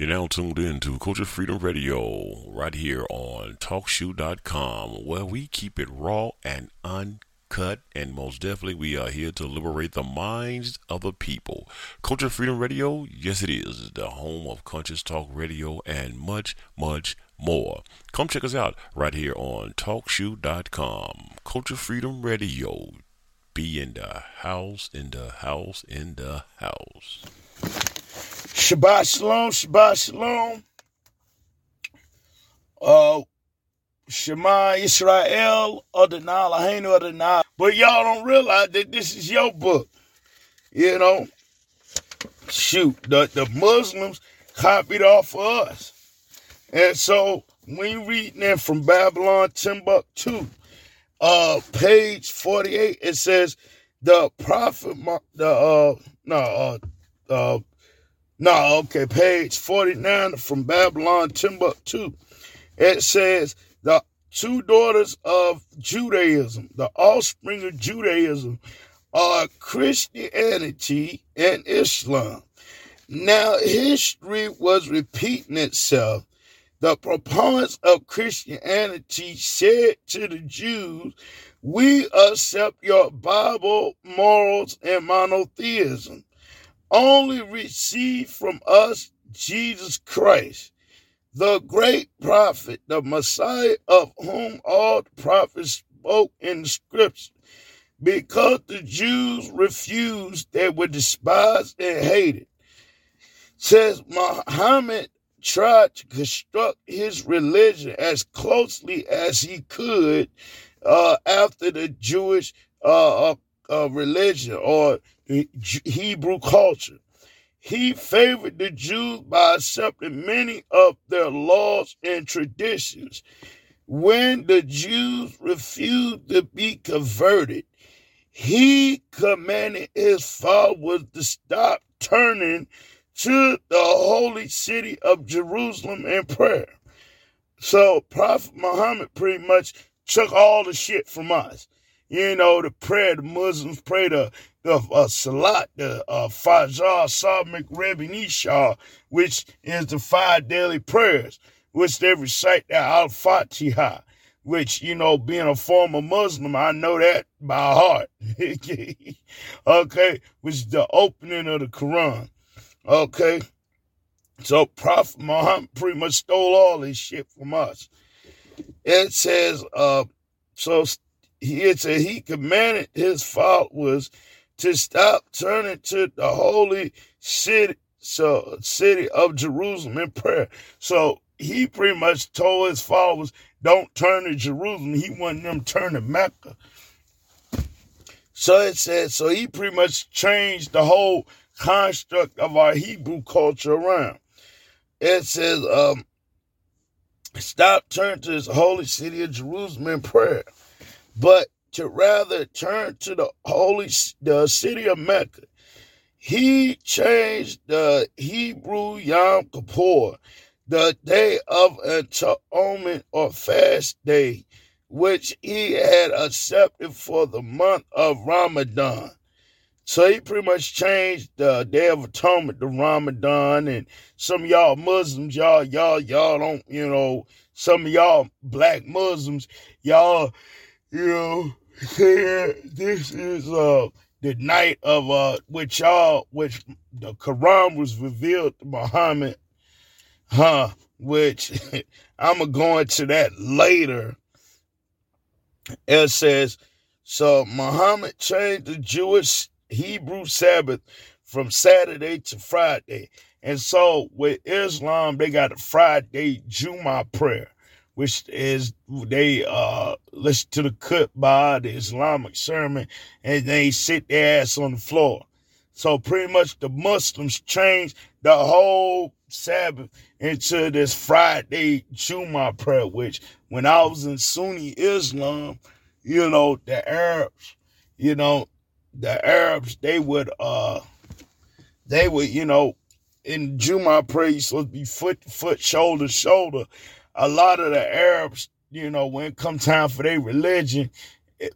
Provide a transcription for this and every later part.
You're now tuned in to Culture Freedom Radio right here on TalkShoe.com, where we keep it raw and uncut, and most definitely we are here to liberate the minds of the people. Culture Freedom Radio, yes, it is the home of conscious talk radio and much, much more. Come check us out right here on TalkShoe.com. Culture Freedom Radio. Be in the house, in the house, in the house. Shabbat shalom, Shabbat shalom. Uh, Shema Israel, Adonai, Eloheinu Adonai. But y'all don't realize that this is your book. You know, shoot, the, the Muslims copied off of us. And so you reading in from Babylon, Timbuktu, uh, page 48, it says, the prophet, the, uh, no, uh, uh, no, okay, page 49 from Babylon, Timbuktu. It says, the two daughters of Judaism, the offspring of Judaism, are Christianity and Islam. Now, history was repeating itself. The proponents of Christianity said to the Jews, We accept your Bible, morals, and monotheism only receive from us Jesus Christ, the great prophet, the Messiah of whom all the prophets spoke in the scripture. Because the Jews refused, they were despised and hated. Says Muhammad tried to construct his religion as closely as he could uh, after the Jewish uh, uh, religion or Hebrew culture. He favored the Jews by accepting many of their laws and traditions. When the Jews refused to be converted, he commanded his followers to stop turning to the holy city of Jerusalem in prayer. So Prophet Muhammad pretty much took all the shit from us. You know, the prayer the Muslims pray the the uh, Salat, the uh, Fajr, Sabik, Rebbe Nisha, which is the five daily prayers, which they recite the Al Fatiha, which, you know, being a former Muslim, I know that by heart. okay, which is the opening of the Quran. Okay, so Prophet Muhammad pretty much stole all this shit from us. It says, uh, so he said he commanded his followers to stop turning to the holy city, so city of Jerusalem in prayer. So he pretty much told his followers, don't turn to Jerusalem. He wanted them to turn to Mecca. So it said, so he pretty much changed the whole construct of our Hebrew culture around. It says, um, stop turning to this holy city of Jerusalem in prayer but to rather turn to the holy the city of Mecca. He changed the Hebrew Yom Kippur, the day of atonement or fast day, which he had accepted for the month of Ramadan. So he pretty much changed the Day of Atonement to Ramadan, and some y'all Muslims, y'all, y'all, y'all don't, you know, some of y'all black Muslims, y'all you know, saying this is uh the night of uh which y'all which the Quran was revealed to Muhammad, huh? Which I'm gonna go into that later. It says, so Muhammad changed the Jewish Hebrew Sabbath from Saturday to Friday. And so with Islam, they got a Friday Juma prayer which is they uh listen to the khutbah, the Islamic sermon, and they sit their ass on the floor. So pretty much the Muslims changed the whole Sabbath into this Friday Juma prayer, which when I was in Sunni Islam, you know, the Arabs, you know, the Arabs, they would uh they would, you know, in Juma prayer, you're supposed to be foot to foot, shoulder to shoulder a lot of the Arabs, you know, when it come time for their religion,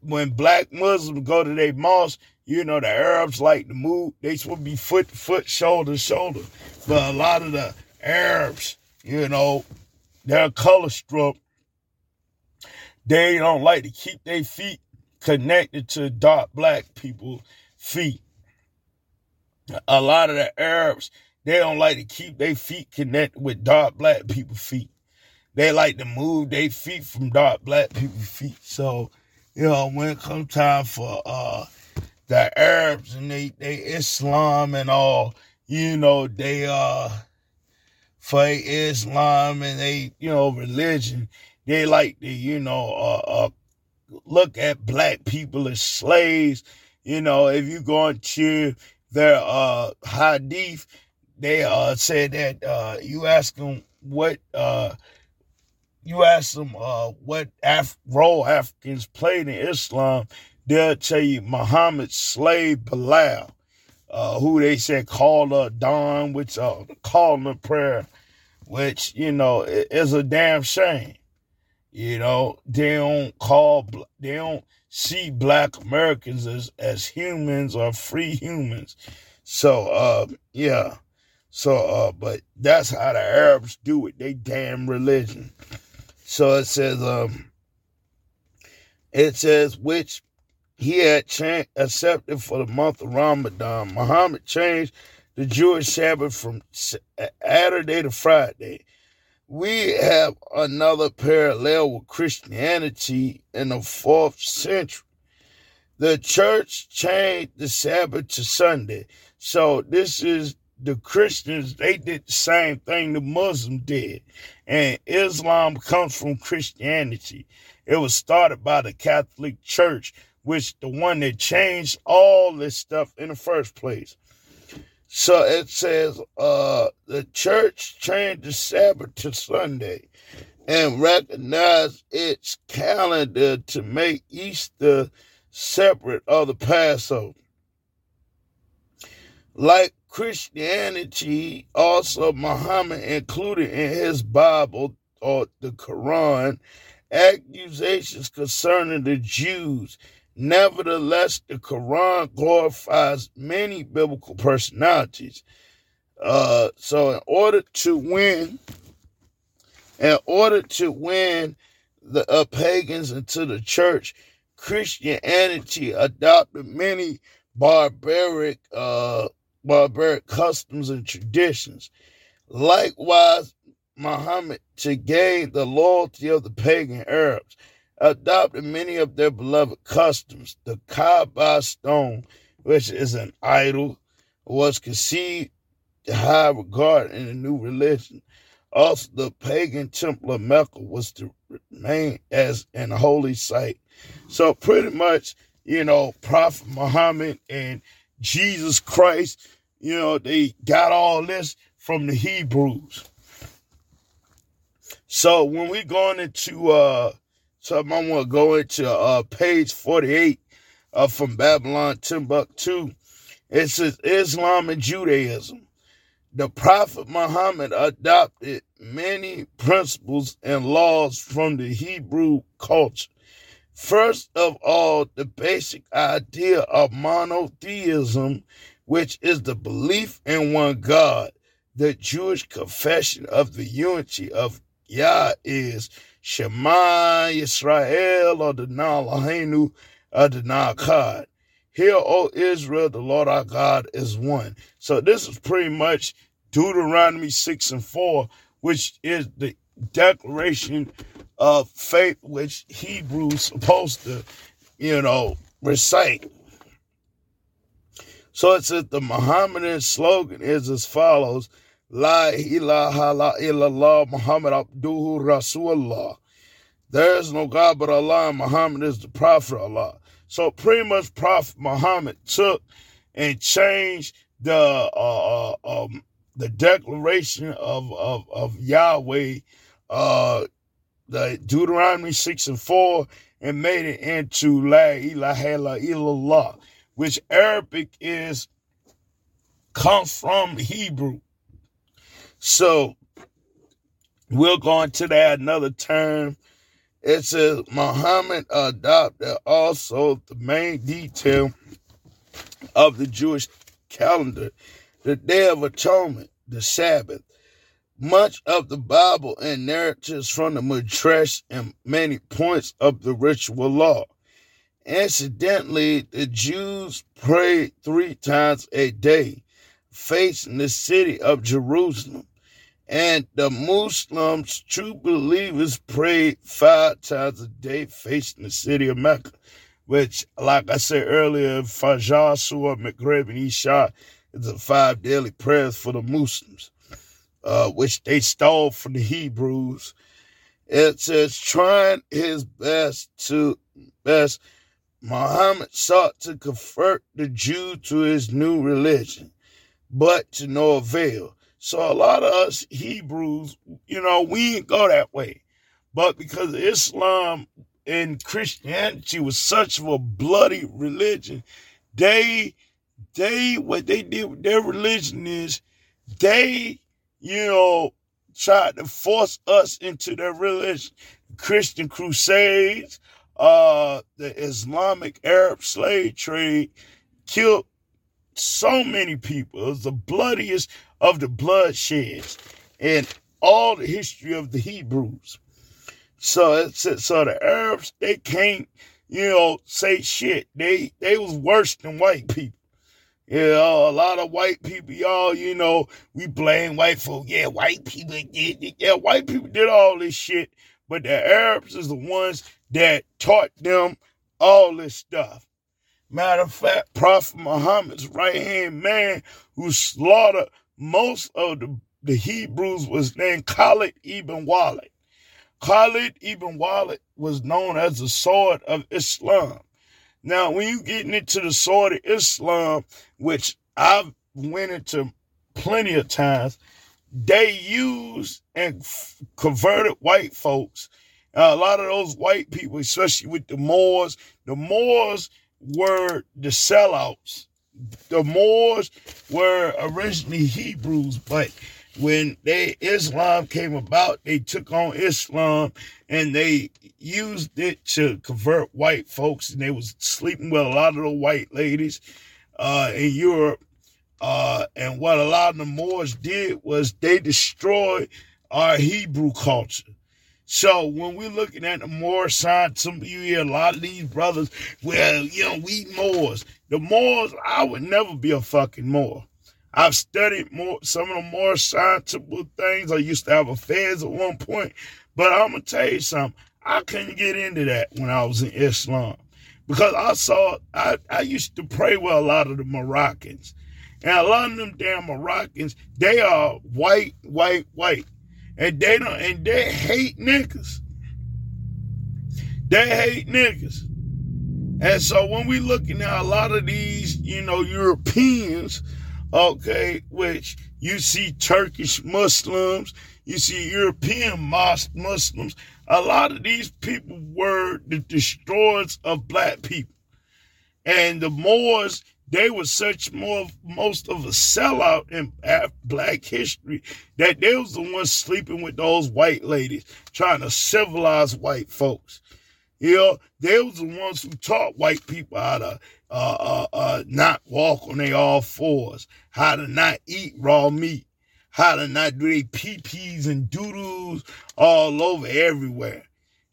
when black Muslims go to their mosque, you know, the Arabs like to move. They to be foot to foot, shoulder to shoulder. But a lot of the Arabs, you know, their color struck. They don't like to keep their feet connected to dark black people feet. A lot of the Arabs, they don't like to keep their feet connected with dark black people feet. They like to move their feet from dark black people's feet. So, you know, when it comes time for uh the Arabs and they, they Islam and all, you know, they uh for Islam and they, you know, religion, they like to, you know, uh, uh look at black people as slaves. You know, if you go into their uh hadith, they uh said that uh you ask them what uh you ask them uh what Af- role Africans played in Islam, they'll tell you Muhammad's slave Bilal, uh, who they said called adhan, which uh calling a prayer, which you know is a damn shame. You know, they don't call, they don't see black Americans as, as humans or free humans. So, uh, yeah. So, uh, but that's how the Arabs do it. They damn religion. So it says, um, it says, which he had cha- accepted for the month of Ramadan. Muhammad changed the Jewish Sabbath from Saturday to Friday we have another parallel with Christianity in the fourth century. The church changed the Sabbath to Sunday. So this is the Christians, they did the same thing the Muslims did. And Islam comes from Christianity. It was started by the Catholic Church, which the one that changed all this stuff in the first place. So it says uh, the church changed the Sabbath to Sunday and recognized its calendar to make Easter separate of the Passover. Like Christianity, also Muhammad included in his Bible or the Quran accusations concerning the Jews Nevertheless, the Quran glorifies many biblical personalities. Uh, so, in order to win, in order to win the uh, pagans into the church, Christianity adopted many barbaric, uh, barbaric customs and traditions. Likewise, Muhammad to gain the loyalty of the pagan Arabs adopted many of their beloved customs. The Kaaba stone, which is an idol, was conceived high regard in the new religion. Also, the pagan temple of Mecca was to remain as an holy site. So, pretty much, you know, Prophet Muhammad and Jesus Christ, you know, they got all this from the Hebrews. So, when we going into uh so I want to go into uh, page 48 uh, from Babylon Timbuktu. It says Islam and Judaism. The Prophet Muhammad adopted many principles and laws from the Hebrew culture. First of all, the basic idea of monotheism, which is the belief in one God. The Jewish confession of the unity of Yah is Shema Yisrael Adonai Eloheinu Adonai uh, Echad. Hear, O Israel, the Lord our God is one. So this is pretty much Deuteronomy 6 and 4, which is the declaration of faith which Hebrews supposed to, you know, recite. So it says the Mohammedan slogan is as follows La ilaha illallah Muhammad Abduhu Rasulullah. There is no God but Allah, and Muhammad is the Prophet of Allah. So pretty much Prophet Muhammad took and changed the uh, uh, um, the declaration of, of, of Yahweh, uh, the Deuteronomy 6 and 4, and made it into La ilaha illallah, which Arabic is comes from Hebrew. So we'll go into that another term. It says Muhammad adopted also the main detail of the Jewish calendar, the Day of Atonement, the Sabbath. Much of the Bible and narratives from the Midrash and many points of the ritual law. Incidentally, the Jews prayed three times a day, facing the city of Jerusalem, and the Muslims, true believers, prayed five times a day, facing the city of Mecca, which, like I said earlier, Fajr, Surah, Maghrib, and Isha is the five daily prayers for the Muslims, uh, which they stole from the Hebrews. It says, trying his best to best Muhammad sought to convert the Jew to his new religion, but to no avail. So a lot of us Hebrews, you know, we ain't go that way. But because Islam and Christianity was such of a bloody religion, they they what they did with their religion is they, you know, tried to force us into their religion. Christian crusades, uh, the Islamic Arab slave trade killed so many people. It was the bloodiest of the bloodsheds in all the history of the Hebrews. So it's so the Arabs they can't, you know, say shit. They they was worse than white people. You know, a lot of white people, y'all, you know, we blame white folk. Yeah, white people did. Yeah, white people did all this shit, but the Arabs is the ones that taught them all this stuff. Matter of fact, Prophet Muhammad's right hand man who slaughtered most of the, the Hebrews was named Khalid ibn Walid. Khalid ibn Walid was known as the sword of Islam. Now, when you getting into the sword of Islam, which I've went into plenty of times, they used and f- converted white folks uh, a lot of those white people, especially with the Moors, the Moors were the sellouts. The Moors were originally Hebrews, but when they Islam came about, they took on Islam and they used it to convert white folks, and they was sleeping with a lot of the white ladies uh, in Europe. Uh, and what a lot of the Moors did was they destroyed our Hebrew culture. So when we're looking at the Moor side, some of you hear a lot of these brothers, well, you know, we Moors. The Moors, I would never be a fucking Moor. I've studied more some of the more scientific things. I used to have affairs at one point, but I'm gonna tell you something. I couldn't get into that when I was in Islam because I saw I, I used to pray with a lot of the Moroccans, and a lot of them damn Moroccans they are white, white, white and they don't and they hate niggas. They hate niggas. And so when we looking at a lot of these, you know, Europeans, okay, which you see Turkish Muslims, you see European Muslims, a lot of these people were the destroyers of black people. And the Moors they were such more most of a sellout in black history that they was the ones sleeping with those white ladies, trying to civilize white folks. You know, they was the ones who taught white people how to uh, uh, uh, not walk on their all fours, how to not eat raw meat, how to not do their pee-pees and doodles all over everywhere.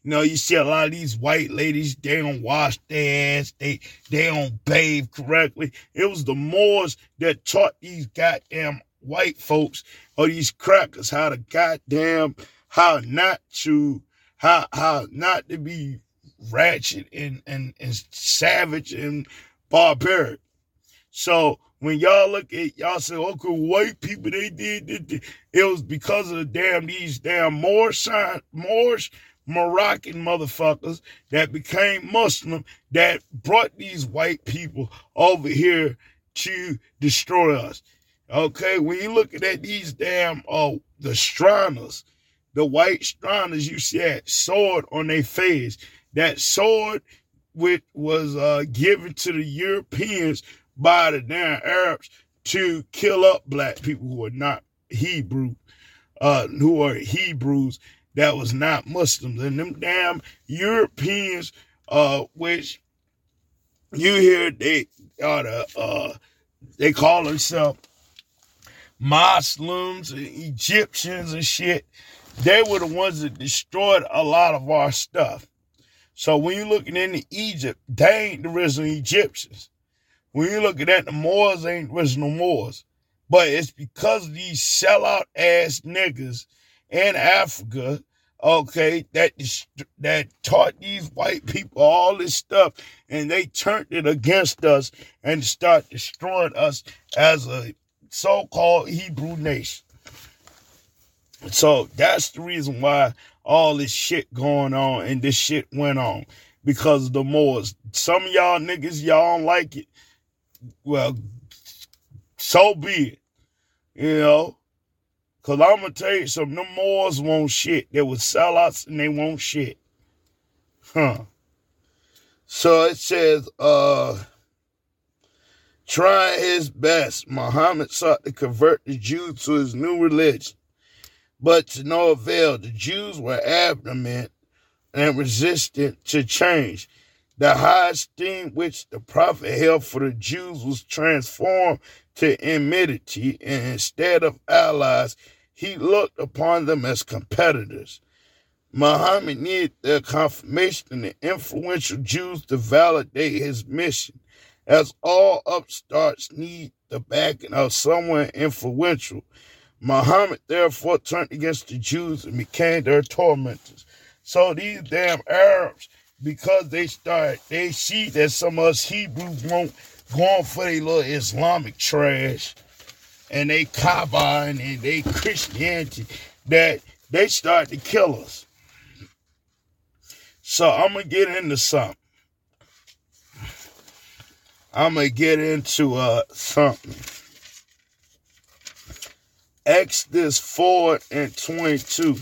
You know, you see a lot of these white ladies, they don't wash their ass, they they don't bathe correctly. It was the Moors that taught these goddamn white folks or these crackers how to goddamn how not to how how not to be ratchet and and, and savage and barbaric. So when y'all look at y'all say, okay, white people they did, it was because of the damn these damn Moorish Moorish Moroccan motherfuckers that became Muslim that brought these white people over here to destroy us. Okay, when you looking at these damn oh the Stroners, the white Stroners, you see that sword on their face. That sword which was uh given to the Europeans by the damn Arabs to kill up black people who are not Hebrew, uh, who are Hebrews that was not Muslims. And them damn Europeans, uh, which you hear they are the, uh, they call themselves Muslims and Egyptians and shit, they were the ones that destroyed a lot of our stuff. So when you're looking into Egypt, they ain't the original Egyptians. When you're looking at the Moors, ain't original Moors. But it's because these sellout ass niggas in Africa, okay, that that taught these white people all this stuff, and they turned it against us and start destroying us as a so-called Hebrew nation. So that's the reason why all this shit going on and this shit went on because the Moors. Some of y'all niggas, y'all don't like it. Well, so be it. You know? Cause I'm gonna tell you something, the Moors won't shit. They sell sellouts and they won't shit. Huh. So it says, uh, trying his best, Muhammad sought to convert the Jews to his new religion. But to no avail, the Jews were adamant and resistant to change. The high esteem which the prophet held for the Jews was transformed to enmity, and instead of allies, he looked upon them as competitors. Muhammad needed the confirmation of influential Jews to validate his mission, as all upstarts need the backing of someone influential Muhammad therefore turned against the Jews and became their tormentors. So these damn Arabs, because they start, they see that some of us Hebrews won't go on for their little Islamic trash and they Kaaba and they Christianity, that they start to kill us. So I'm gonna get into something. I'm gonna get into uh something. Exodus 4 and 22.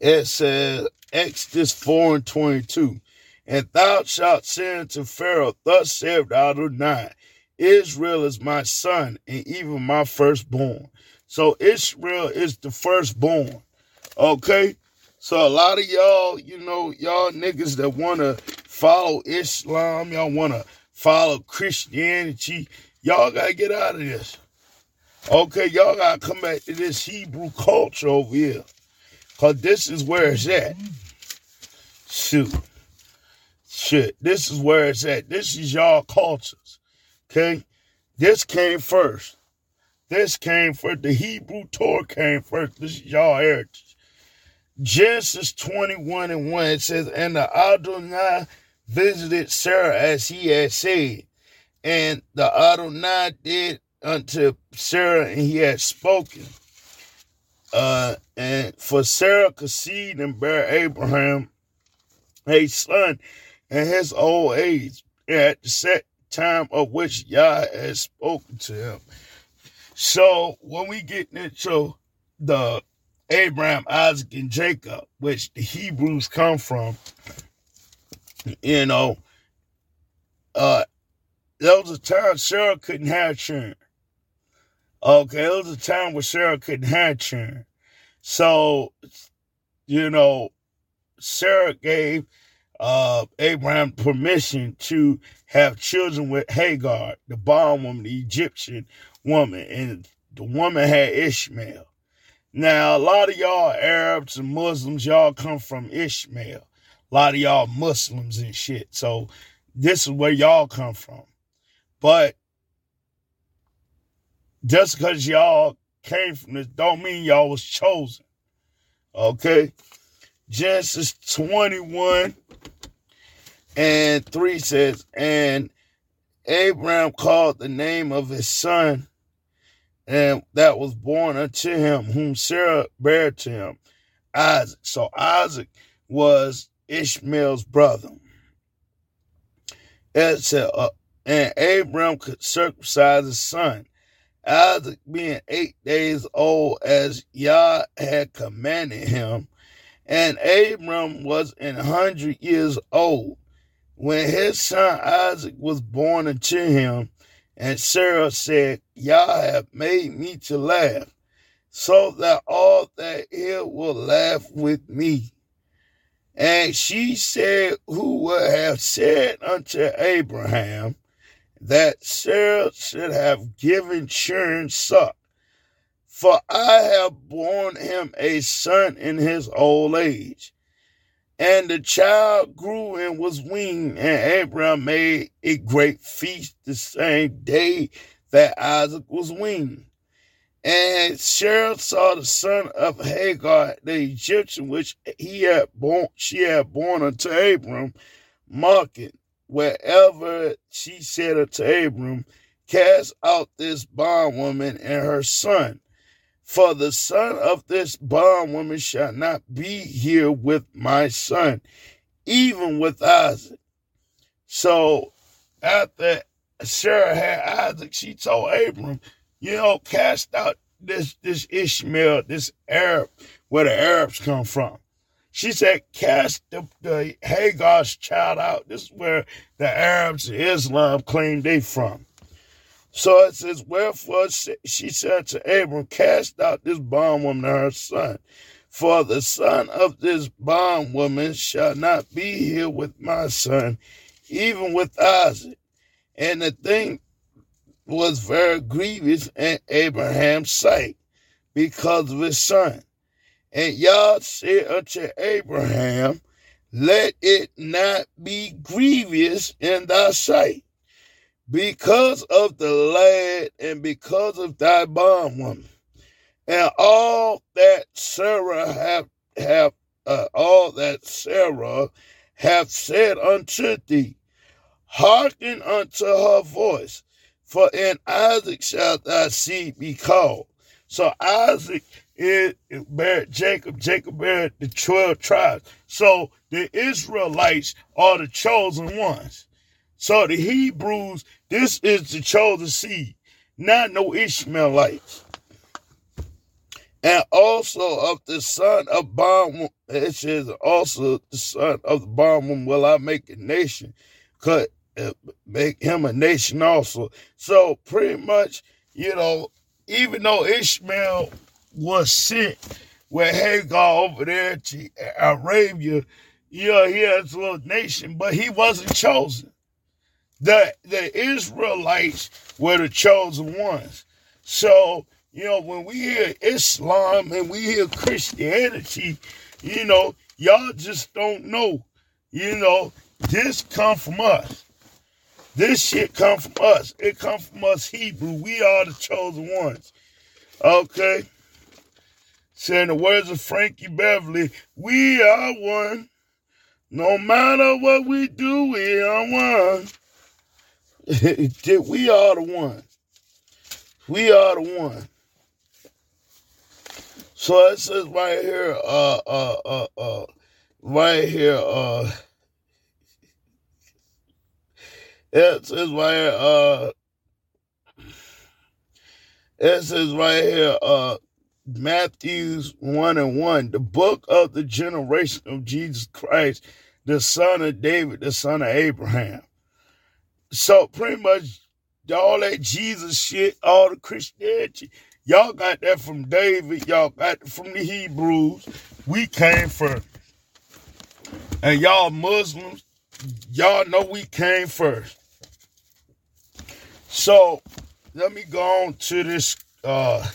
It says, Exodus 4 and 22. And thou shalt say unto Pharaoh, Thus saith Adonai, Israel is my son, and even my firstborn. So Israel is the firstborn. Okay? So a lot of y'all, you know, y'all niggas that want to follow Islam, y'all want to follow Christianity, y'all got to get out of this. Okay, y'all gotta come back to this Hebrew culture over here. Cause this is where it's at. Shoot. Shit. This is where it's at. This is y'all cultures. Okay? This came first. This came first. The Hebrew Torah came first. This is y'all heritage. Genesis 21 and 1 it says, And the Adonai visited Sarah as he had said. And the Adonai did unto Sarah, and he had spoken. Uh, and for Sarah conceived and bear Abraham a son in his old age, at the set time of which Yah had spoken to him. So when we get into the Abraham, Isaac, and Jacob, which the Hebrews come from, you know, uh, there was a time Sarah couldn't have children. Okay, it was a time where Sarah couldn't have children. So, you know, Sarah gave uh, Abraham permission to have children with Hagar, the bondwoman, the Egyptian woman, and the woman had Ishmael. Now, a lot of y'all Arabs and Muslims, y'all come from Ishmael. A lot of y'all Muslims and shit. So, this is where y'all come from. But just because y'all came from this don't mean y'all was chosen. Okay? Genesis 21 and 3 says, And Abraham called the name of his son, and that was born unto him, whom Sarah bare to him, Isaac. So Isaac was Ishmael's brother. It said, uh, and Abraham could circumcise his son Isaac being eight days old as Yah had commanded him, and Abram was an hundred years old when his son Isaac was born unto him. And Sarah said, Yah have made me to laugh, so that all that hear will laugh with me. And she said, Who would have said unto Abraham, that Sarah should have given children suck For I have borne him a son in his old age. And the child grew and was weaned, and Abraham made a great feast the same day that Isaac was weaned. And Sarah saw the son of Hagar, the Egyptian, which he had born, she had born unto Abram, mocking. Wherever she said unto Abram, Cast out this bondwoman and her son, for the son of this bondwoman shall not be here with my son, even with Isaac. So after Sarah had Isaac, she told Abram, you know, cast out this this Ishmael, this Arab, where the Arabs come from. She said, cast the, the Hagar's child out. This is where the Arabs and Islam claim they from. So it says, Wherefore she said to Abram, Cast out this bondwoman and her son, for the son of this bondwoman shall not be here with my son, even with Isaac. And the thing was very grievous in Abraham's sight because of his son. And Yah said unto Abraham, Let it not be grievous in thy sight, because of the lad and because of thy bondwoman, and all that Sarah have have uh, all that Sarah hath said unto thee. Hearken unto her voice, for in Isaac shall thy seed be called. So Isaac is bear Jacob. Jacob bear the twelve tribes. So the Israelites are the chosen ones. So the Hebrews, this is the chosen seed, not no Ishmaelites. And also of the son of bondwoman, it says also the son of the bondwoman will I make a nation. Cut uh, make him a nation also. So pretty much, you know, even though Ishmael was sent with Hagar over there to Arabia, you know, he has a little nation, but he wasn't chosen. The the Israelites were the chosen ones. So, you know, when we hear Islam and we hear Christianity, you know, y'all just don't know. You know, this come from us. This shit come from us. It come from us Hebrew. We are the chosen ones. Okay? Saying the words of Frankie Beverly, we are one. No matter what we do, we are one. we are the one. We are the one. So it says right here, uh, uh, uh, uh, right here, uh, it says right here, uh, it says right here, uh, Matthew's 1 and 1, the book of the generation of Jesus Christ, the son of David, the son of Abraham. So pretty much all that Jesus shit, all the Christianity, y'all got that from David, y'all got it from the Hebrews. We came from, and y'all Muslims, y'all know we came first. So let me go on to this uh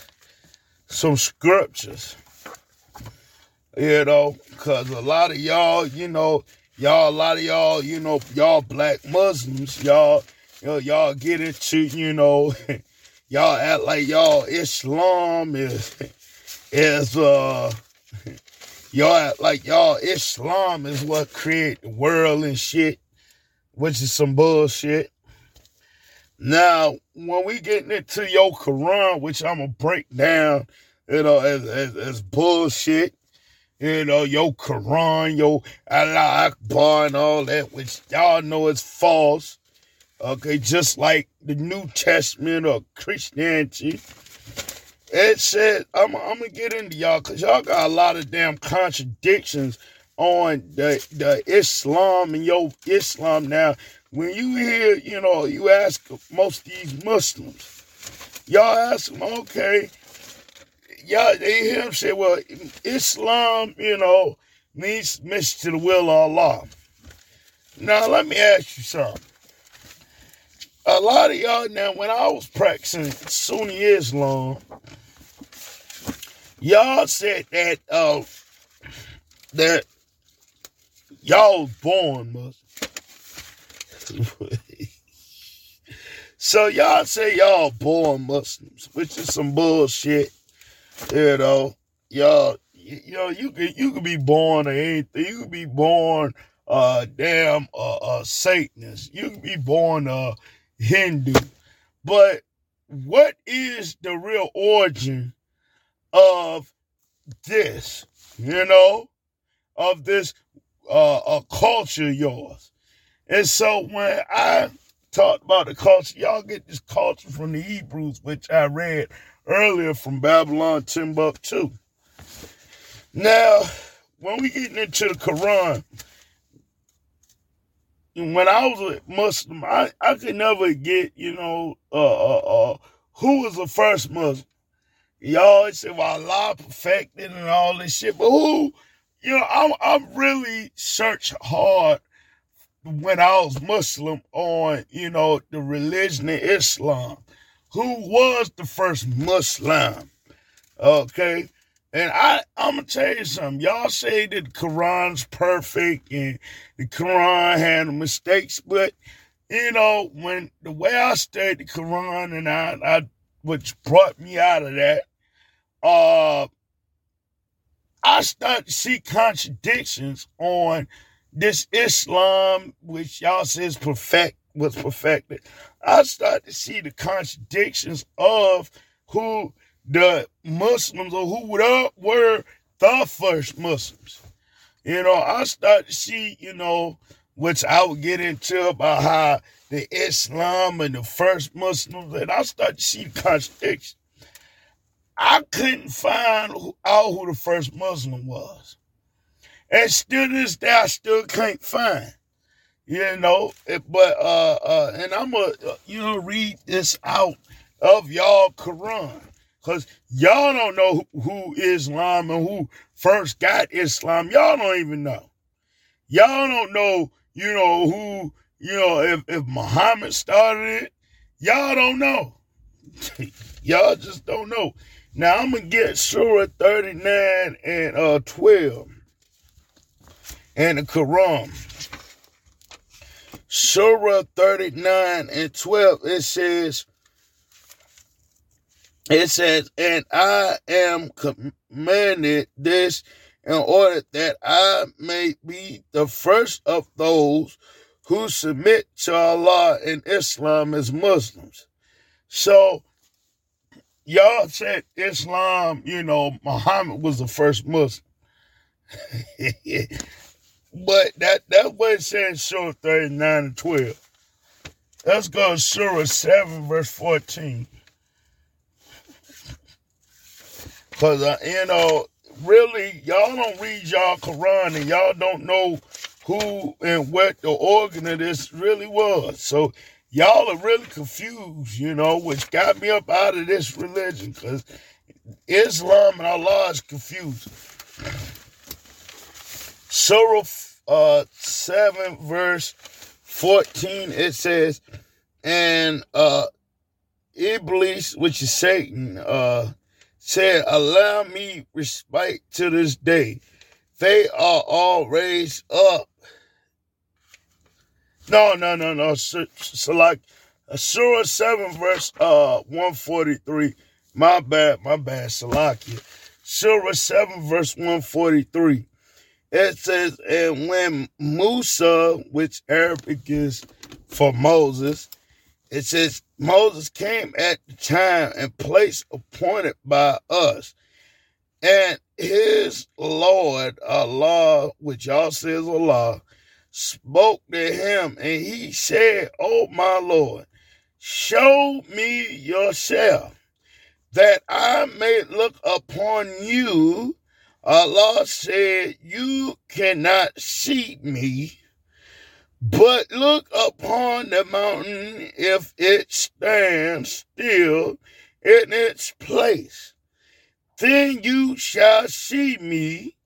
some scriptures. You know, cause a lot of y'all, you know, y'all, a lot of y'all, you know, y'all black Muslims, y'all, you know, y'all get into, you know, y'all act like y'all Islam is is uh y'all act like y'all Islam is what create the world and shit, which is some bullshit. Now, when we getting into your Quran, which I'm gonna break down, you know, as, as, as bullshit, you know, your Quran, your Allah Akbar and all that, which y'all know is false. Okay, just like the New Testament or Christianity. It said, I'm, I'm gonna get into y'all because y'all got a lot of damn contradictions on the, the Islam and your Islam now when you hear, you know, you ask most of these Muslims, y'all ask them, okay, y'all, they them say, well, Islam, you know, means submission to the will of Allah. Now, let me ask you something. A lot of y'all now, when I was practicing Sunni Islam, y'all said that uh that y'all was born Muslim. so y'all say y'all born Muslims, which is some bullshit. You know, y'all, you, you know, you could you could be born or anything. You could be born uh damn uh, uh Satanist. You could be born uh Hindu. But what is the real origin of this? You know, of this uh, culture yours. And so when I talk about the culture, y'all get this culture from the Hebrews, which I read earlier from Babylon Timbuktu. Now, when we getting into the Quran, when I was a Muslim, I, I could never get, you know, uh, uh, uh, who was the first Muslim. Y'all say, well, Allah perfected and all this shit, but who, you know, I'm, I'm really search hard when I was Muslim on, you know, the religion of Islam. Who was the first Muslim? Okay. And I, I'm gonna tell you something. Y'all say that the Quran's perfect and the Quran had mistakes, but you know, when the way I studied the Quran and I, I which brought me out of that, uh, I started to see contradictions on this Islam, which y'all says perfect was perfected. I start to see the contradictions of who the Muslims or who were the first Muslims. You know, I start to see, you know, which I would get into about how the Islam and the first Muslims, and I start to see the contradiction. I couldn't find out who the first Muslim was. And still this day, I still can't find. You know, but, uh, uh, and I'm to, uh, you know, read this out of y'all Quran. Because y'all don't know who Islam and who first got Islam. Y'all don't even know. Y'all don't know, you know, who, you know, if, if Muhammad started it. Y'all don't know. y'all just don't know. Now I'm gonna get Surah 39 and uh 12 and the Quran. Surah 39 and 12, it says, it says, and I am commanded this in order that I may be the first of those who submit to Allah and Islam as Muslims. So, y'all said Islam, you know, Muhammad was the first Muslim. but that that way says Surah 39 and 12. Let's go to Surah 7, verse 14. Because, uh, you know, really, y'all don't read y'all Quran and y'all don't know who and what the organ of this really was. So y'all are really confused, you know, which got me up out of this religion because Islam and Allah is confused. Surah uh, 7, verse 14, it says, And uh, Iblis, which is Satan, uh, said, Allow me respite to this day. They are all raised up. No, no, no, no. So, so like uh, Surah 7, verse uh 143. My bad, my bad, Salakia. Surah 7, verse 143. It says, and when Musa, which Arabic is for Moses, it says Moses came at the time and place appointed by us. And his Lord, Allah, which y'all says Allah, spoke to him and he said, Oh my Lord, show me yourself that I may look upon you. Allah said, You cannot see me but look upon the mountain if it stands still in its place. Then you shall see me.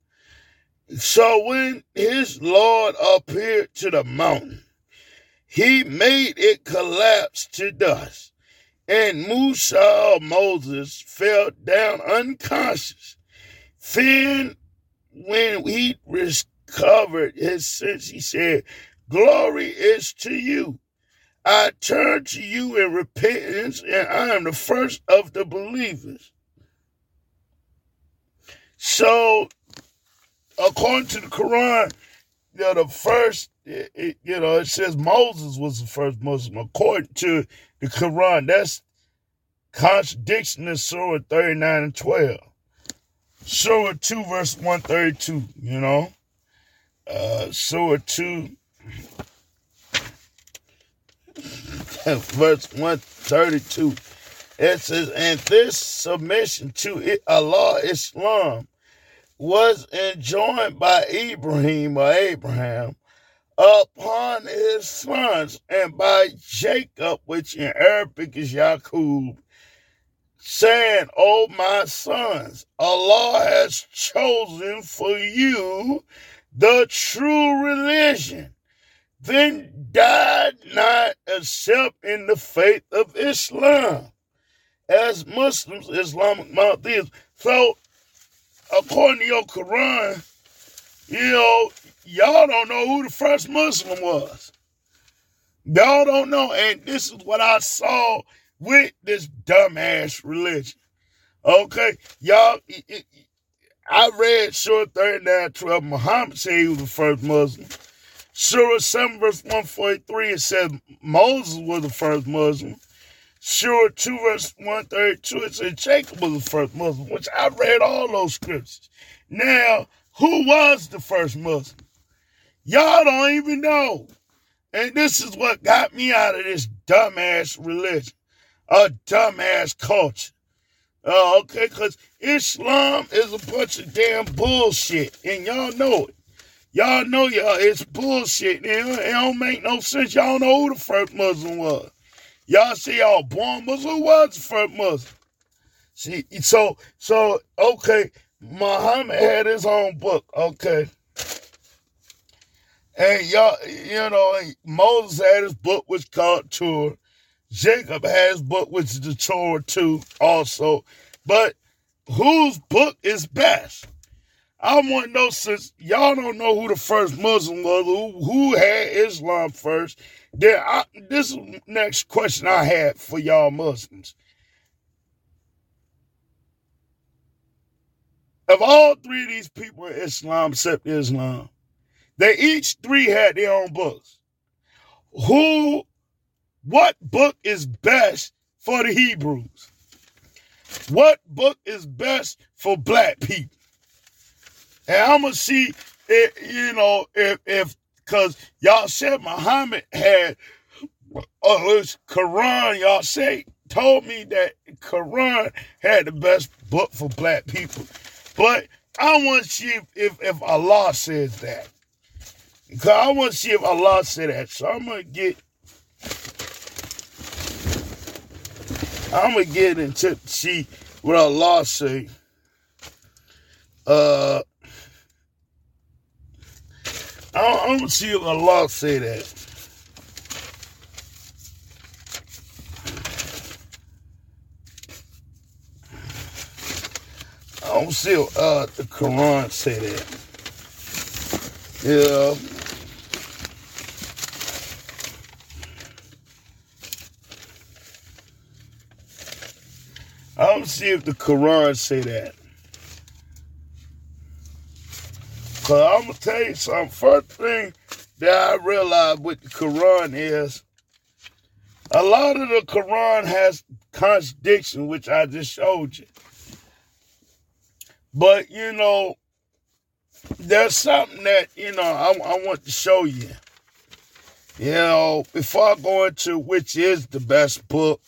So when his Lord appeared to the mountain, he made it collapse to dust. And Musa, Moses, fell down unconscious. Then, when he recovered his sense, he said, Glory is to you. I turn to you in repentance, and I am the first of the believers. So, according to the Quran, you know, the first, it, it, you know, it says Moses was the first Muslim. According to the Quran, that's contradiction in Surah 39 and 12. Surah 2, verse 132, you know. Uh, Surah 2, verse 132. It says, and this submission to Allah, Islam, was enjoined by Ibrahim or Abraham upon his sons and by Jacob, which in Arabic is Yaqub, saying, O my sons, Allah has chosen for you the true religion. Then died not except in the faith of Islam. As Muslims, Islamic monotheists. So according to your Quran, you know, y'all don't know who the first Muslim was. Y'all don't know. And this is what I saw with this dumbass religion. Okay, y'all, I read Surah 39 12. Muhammad said he was the first Muslim. Surah 7 verse 143, it says Moses was the first Muslim. Surah 2 verse 132, it said Jacob was the first Muslim, which I read all those scriptures. Now, who was the first Muslim? Y'all don't even know. And this is what got me out of this dumbass religion, a dumbass culture. Uh, okay, because Islam is a bunch of damn bullshit, and y'all know it. Y'all know y'all, it's bullshit. It, it don't make no sense. Y'all know who the first Muslim was. Y'all see y'all born Muslim was the first Muslim. See, so so okay, Muhammad had his own book, okay. And y'all, you know, Moses had his book which called Torah. Jacob has book which is the Torah too, also. But whose book is best? I want to know since y'all don't know who the first Muslim was, who, who had Islam first. Then I, this next question I had for y'all Muslims. Of all three of these people in Islam, except Islam, they each three had their own books. Who, what book is best for the Hebrews? What book is best for black people? And I'm gonna see, if, you know, if if because y'all said Muhammad had uh, his Quran. Y'all say told me that Quran had the best book for black people, but I want to see if, if, if Allah says that. Because I want to see if Allah said that. So I'm gonna get. I'm gonna get into see what Allah say. Uh, I don't see if Allah say that. I don't see uh, the Quran say that. Yeah. I don't see if the Quran say that. Cause I'm gonna tell you something. First thing that I realized with the Quran is a lot of the Quran has contradiction, which I just showed you. But you know, there's something that you know I, I want to show you. You know, before I go into which is the best book,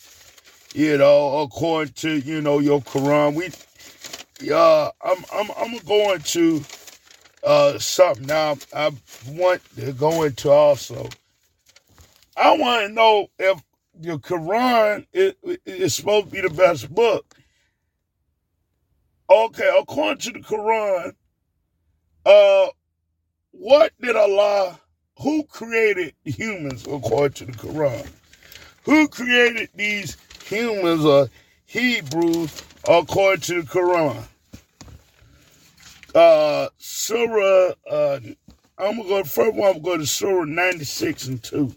you know, according to you know your Quran, we, uh, I'm I'm I'm going to uh, something now I want to go into also. I want to know if the Quran is, is supposed to be the best book. Okay, according to the Quran, uh, what did Allah, who created humans according to the Quran? Who created these humans or Hebrews according to the Quran? uh, Surah, uh, I'm gonna go, first one, I'm gonna go to Surah 96 and 2.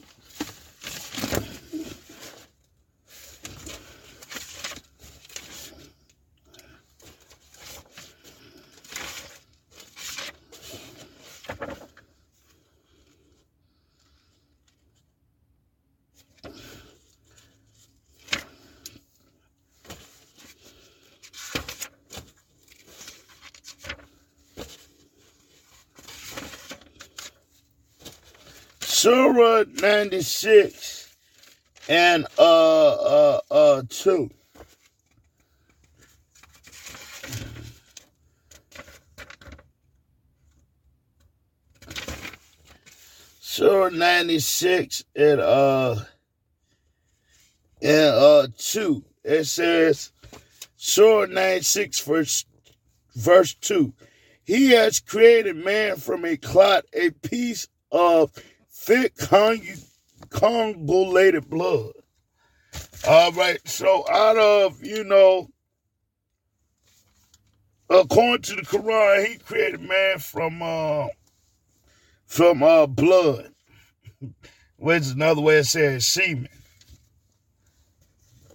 Surah 96 and uh uh uh 2. Surah 96 and uh and uh 2. It says Surah 96 verse verse 2. He has created man from a clot, a piece of thick convoluted blood. All right, so out of, you know, according to the Quran, he created man from uh from uh blood, which is another way of saying semen.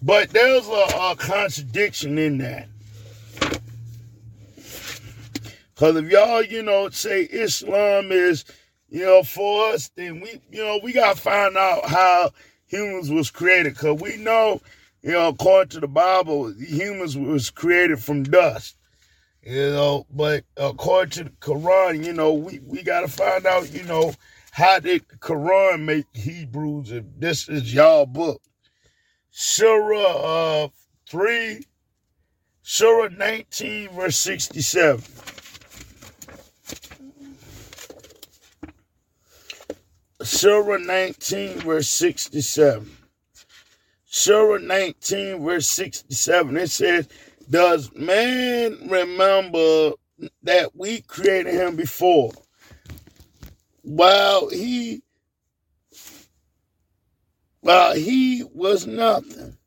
But there's a, a contradiction in that. Because if y'all, you know, say Islam is you know, for us, then we, you know, we got to find out how humans was created. Because we know, you know, according to the Bible, humans was created from dust. You know, but according to the Quran, you know, we, we got to find out, you know, how did the Quran make Hebrews if this is y'all book. Surah uh, 3, Surah 19, verse 67. Surah 19, verse 67. Surah 19, verse 67. It says, Does man remember that we created him before? While he while he was nothing.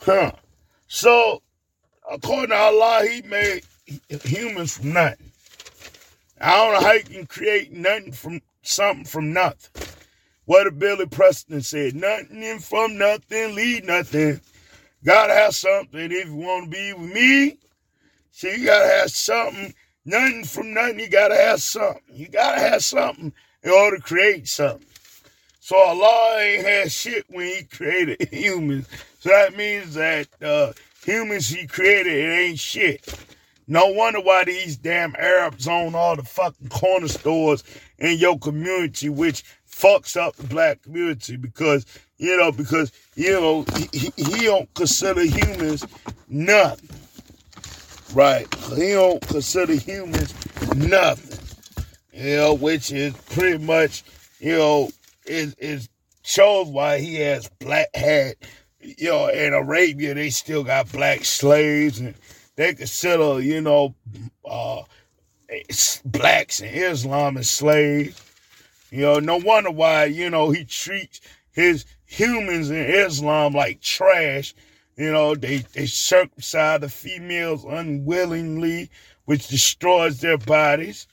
Huh. So according to Allah, he made humans from nothing. I don't know how you can create nothing from something from nothing. What did Billy Preston said, nothing from nothing, lead nothing. Gotta have something if you want to be with me. See, you gotta have something. Nothing from nothing, you gotta have something. You gotta have something in order to create something. So Allah ain't had shit when he created humans. So that means that uh, humans he created, it ain't shit. No wonder why these damn Arabs own all the fucking corner stores in your community, which fucks up the black community because, you know, because, you know, he, he don't consider humans nothing. Right. He don't consider humans nothing. You know, which is pretty much, you know, is is shows why he has black hat. You know, in Arabia they still got black slaves and they consider, you know, uh, blacks and Islam as slaves. You know, no wonder why, you know, he treats his humans in Islam like trash. You know, they, they circumcise the females unwillingly, which destroys their bodies.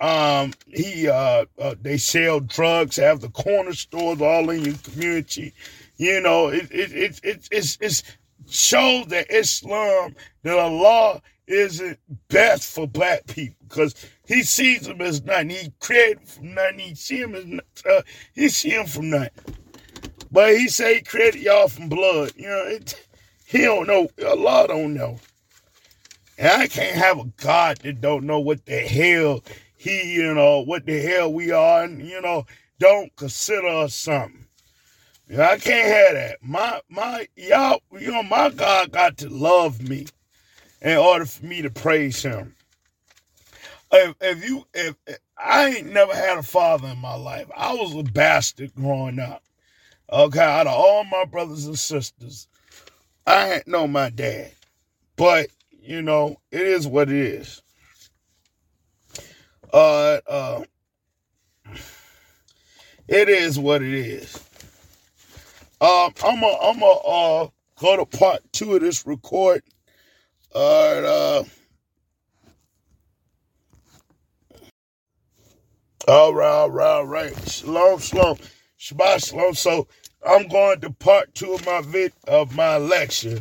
Um, he, uh, uh, they sell drugs, have the corner stores all in your community. You know, it, it, it, it it's, it's, shows that Islam, that Allah isn't best for black people because he sees them as nothing. He created from nothing. He see him as uh, he see him from nothing. But he say he created y'all from blood. You know, it, he don't know. Allah don't know. And I can't have a God that don't know what the hell he, you know, what the hell we are, and you know, don't consider us something. Yeah, I can't have that. My my y'all, you know, my God got to love me in order for me to praise him. If, if you if, if I ain't never had a father in my life. I was a bastard growing up. Okay, out of all my brothers and sisters, I ain't know my dad. But, you know, it is what it is. Uh uh it is what it is. Um, I'm a, I'm a uh, go to part two of this record. All right, uh, all right, all right, all right. Shalom, shalom, Shabbat shalom. So I'm going to part two of my vid of my lecture,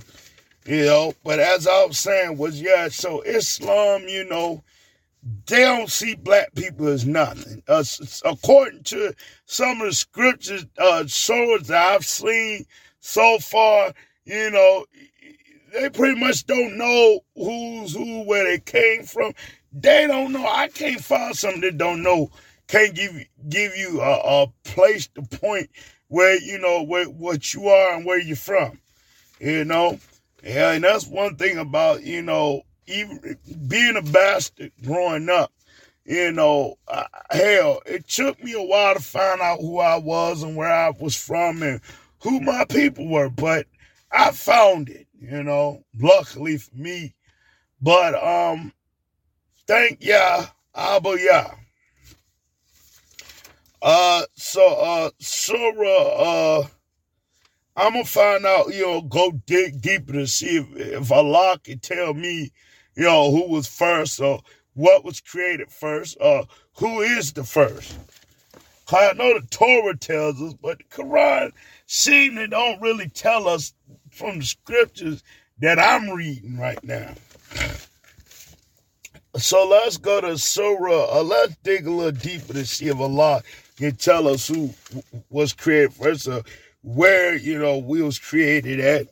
you know. But as I was saying, was yeah. So Islam, you know, they don't see black people as nothing. Uh, according to some of the scriptures, uh, sources that I've seen so far, you know, they pretty much don't know who's who, where they came from. They don't know. I can't find something that don't know. Can't give give you a, a place to point where you know where what you are and where you're from. You know, yeah, and that's one thing about you know even being a bastard growing up. You know, uh, hell, it took me a while to find out who I was and where I was from and who my people were, but I found it you know, luckily for me. But um thank Yah, Abba Yah. Uh so uh Surah uh I'm gonna find out, you know, go dig deeper to see if, if Allah can tell me, you know, who was first or what was created first, or who is the first. I know the Torah tells us, but the Quran seems don't really tell us from the scriptures that I'm reading right now. So let's go to Surah. Uh, let's dig a little deeper to see if Allah can tell us who was created first, or where you know we was created at.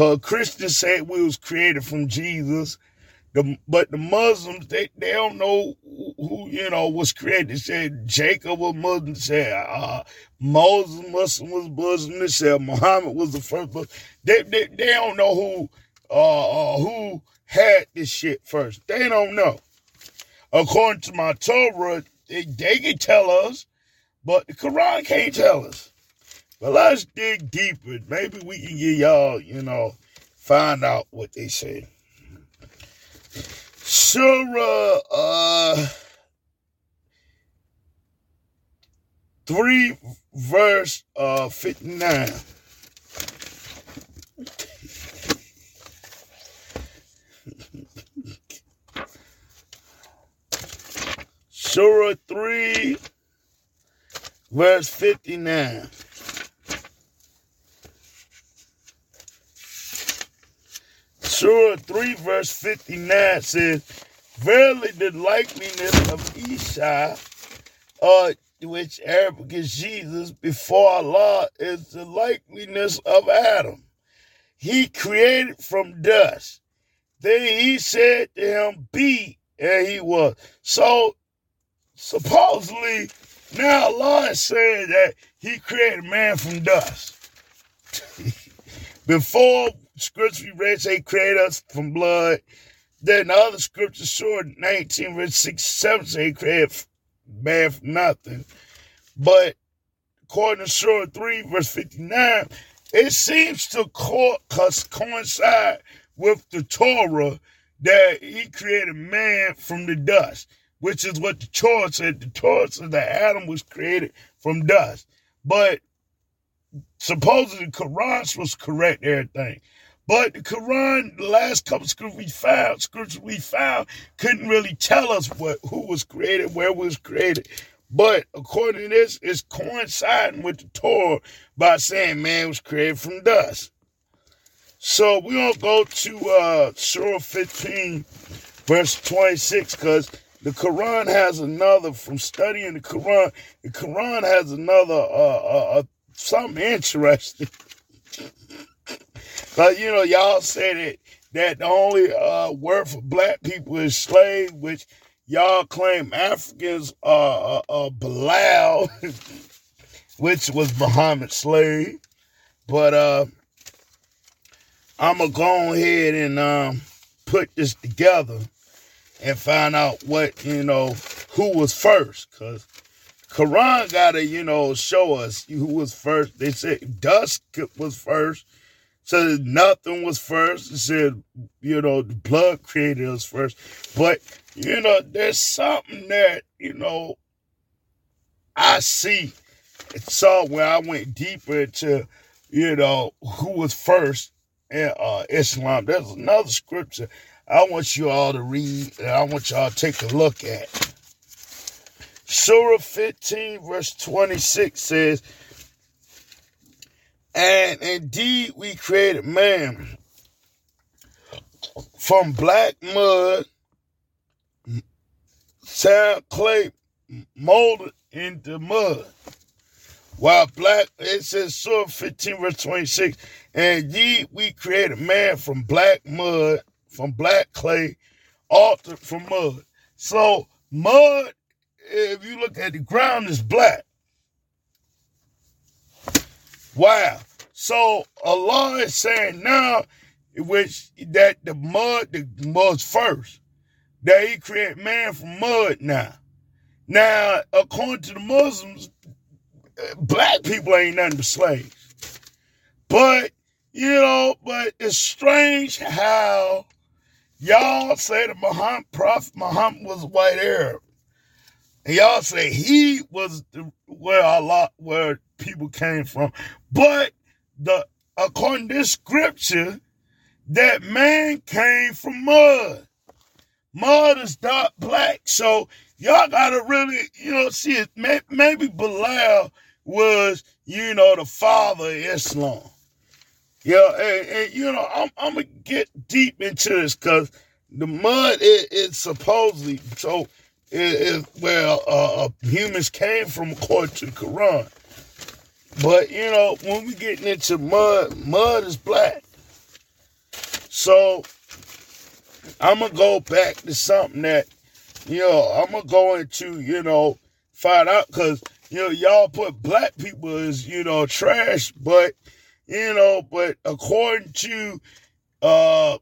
Cause Christians say we was created from Jesus, the, but the Muslims, they, they don't know who, you know, was created. They said Jacob was Muslim. Said uh, Moses Muslim was Muslim. They said Muhammad was the first. But they, they, they don't know who, uh, uh, who had this shit first. They don't know. According to my Torah, they, they can tell us, but the Quran can't tell us. But let's dig deeper. Maybe we can get y'all, you know, find out what they say. Surah uh, 3, verse uh, 59. Surah 3, verse 59. Surah 3, verse 59 says, Verily the likeness of Isa, uh, which Arabic is Jesus, before Allah is the likeness of Adam. He created from dust. Then he said to him, Be, and he was. So supposedly, now Allah is saying that he created man from dust. Before scripture we read say create us from blood. Then the other scripture, Surah, 19 verse 6, 7 say create man from nothing. But according to Surah 3 verse 59, it seems to co- coincide with the Torah that he created man from the dust, which is what the Torah said. The Torah said that Adam was created from dust. But supposedly Quran was correct everything. But the Quran, the last couple scriptures we found, scriptures we found, couldn't really tell us what who was created, where was created. But according to this, it's coinciding with the Torah by saying man was created from dust. So we're gonna go to uh Surah 15, verse 26, because the Quran has another from studying the Quran, the Quran has another uh, uh, uh something interesting. But you know, y'all said it that the only uh, word for black people is slave, which y'all claim Africans are uh, Bilal, which was Muhammad's slave. But uh, I'm gonna go ahead and um, put this together and find out what you know who was first, cause Quran gotta you know show us who was first. They said dusk was first said nothing was first. It said, you know, the blood created us first. But, you know, there's something that, you know, I see. It's saw where I went deeper into, you know, who was first in uh, Islam. There's another scripture I want you all to read and I want y'all to take a look at. Surah 15, verse 26 says, And indeed we created man from black mud, sand, clay, molded into mud. While black, it says Surah 15, verse 26, and ye we created man from black mud, from black clay, altered from mud. So mud, if you look at the ground, is black. Wow. So Allah is saying now, which that the mud, the mud's first, that He created man from mud now. Now, according to the Muslims, uh, black people ain't nothing but slaves. But, you know, but it's strange how y'all say the Muhammad Prophet Muhammad was a white Arab. And y'all say he was the, where a lot where people came from. But the according to this scripture, that man came from mud. Mud is dark black. So y'all gotta really, you know, see it. Maybe Bilal was, you know, the father of Islam. Yeah, and, and you know, I'm, I'm gonna get deep into this because the mud is it supposedly so it is where uh, humans came from according to the Quran. But you know, when we getting into mud, mud is black. So I'm gonna go back to something that you know I'm gonna go into. You know, find out because you know y'all put black people as you know trash, but you know, but according to uh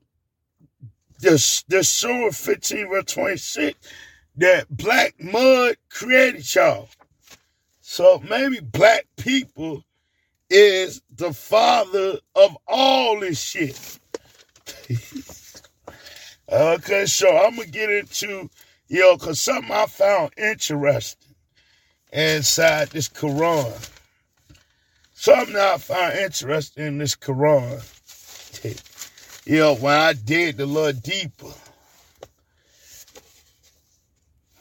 the the Surah 15 verse 26, that black mud created y'all. So maybe black people is the father of all this shit. okay, so I'm gonna get into you know, cause something I found interesting inside this Quran. Something I found interesting in this Quran. you know, when I dig a little deeper.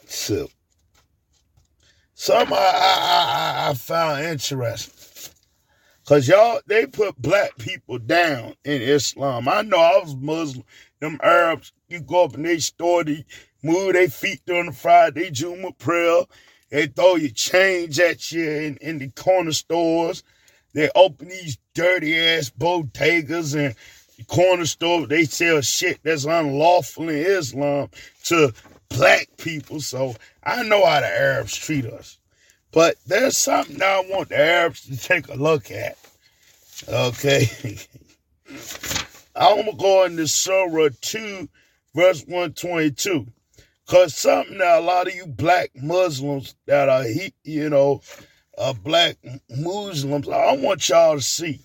So, something I, I, I, found interesting. Cause y'all, they put black people down in Islam. I know I was Muslim. Them Arabs, you go up in their store, they move their feet during the Friday, Juma prayer. They throw you change at you in, in the corner stores. They open these dirty ass bodegas and corner stores. They sell shit that's unlawful in Islam to black people. So I know how the Arabs treat us. But there's something I want the Arabs to take a look at. Okay. I'm going to Surah 2, verse 122. Because something that a lot of you black Muslims that are, you know, uh, black Muslims, I want y'all to see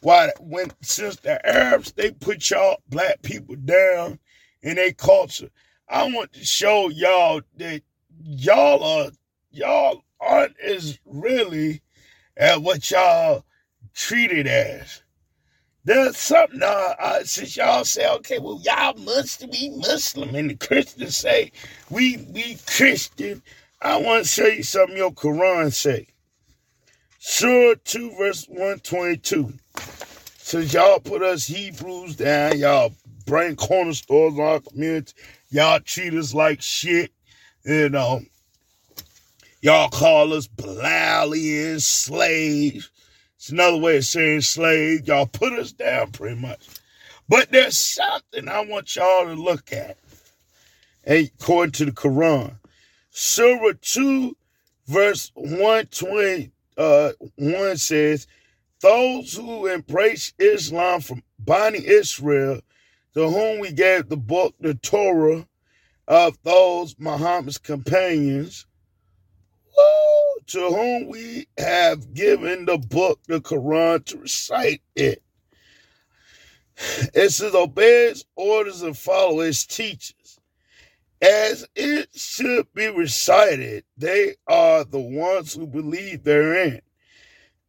why when since the Arabs they put y'all black people down in their culture. I want to show y'all that y'all are y'all aren't as really at what y'all treated as. There's something uh, uh, since y'all say, okay, well, y'all must be Muslim, and the Christians say we we Christian. I want to show you something your Quran say. Surah 2, verse 122. Since y'all put us Hebrews down, y'all bring corner stores on our community, y'all treat us like shit, you know. Y'all call us Bilalians, slaves. It's another way of saying slave. Y'all put us down pretty much. But there's something I want y'all to look at. According to the Quran. Surah 2, verse 121 uh, says, Those who embrace Islam from Bani Israel, to whom we gave the book, the Torah, of those Muhammad's companions, to whom we have given the book, the Quran, to recite it. It says, obey its orders and follow its teachings. As it should be recited, they are the ones who believe therein.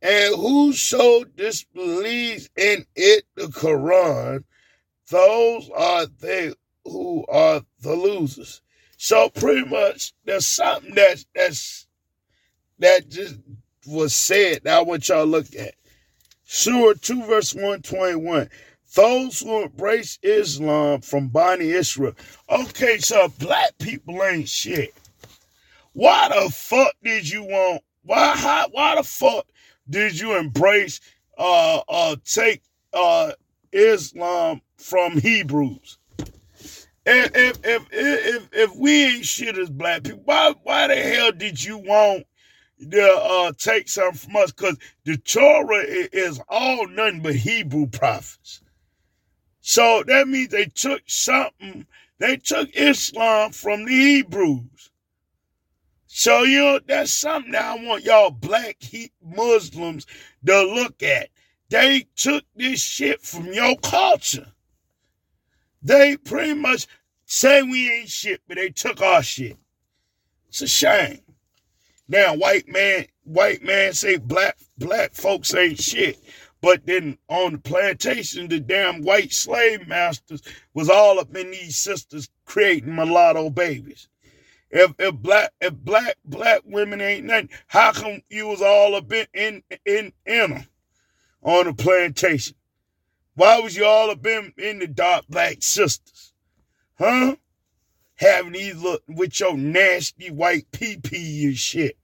And whoso disbelieves in it, the Quran, those are they who are the losers. So pretty much there's something that that's that just was said that I want y'all to look at. Surah 2 verse 121. Those who embrace Islam from Bani Israel. Okay, so black people ain't shit. Why the fuck did you want why how, why the fuck did you embrace uh uh take uh Islam from Hebrews? If if if if, if we ain't shit as black people, why why the hell did you want to uh, take something from us? Because the Torah is all nothing but Hebrew prophets. So that means they took something. They took Islam from the Hebrews. So you know that's something that I want y'all black Muslims to look at. They took this shit from your culture. They pretty much say we ain't shit, but they took our shit. It's a shame. Now white man, white man say black black folks ain't shit. But then on the plantation, the damn white slave masters was all up in these sisters creating mulatto babies. If if black if black black women ain't nothing, how come you was all up in in in, in them on the plantation? Why was you all up in, in the dark black sisters? Huh? Having these look with your nasty white pee pee and shit.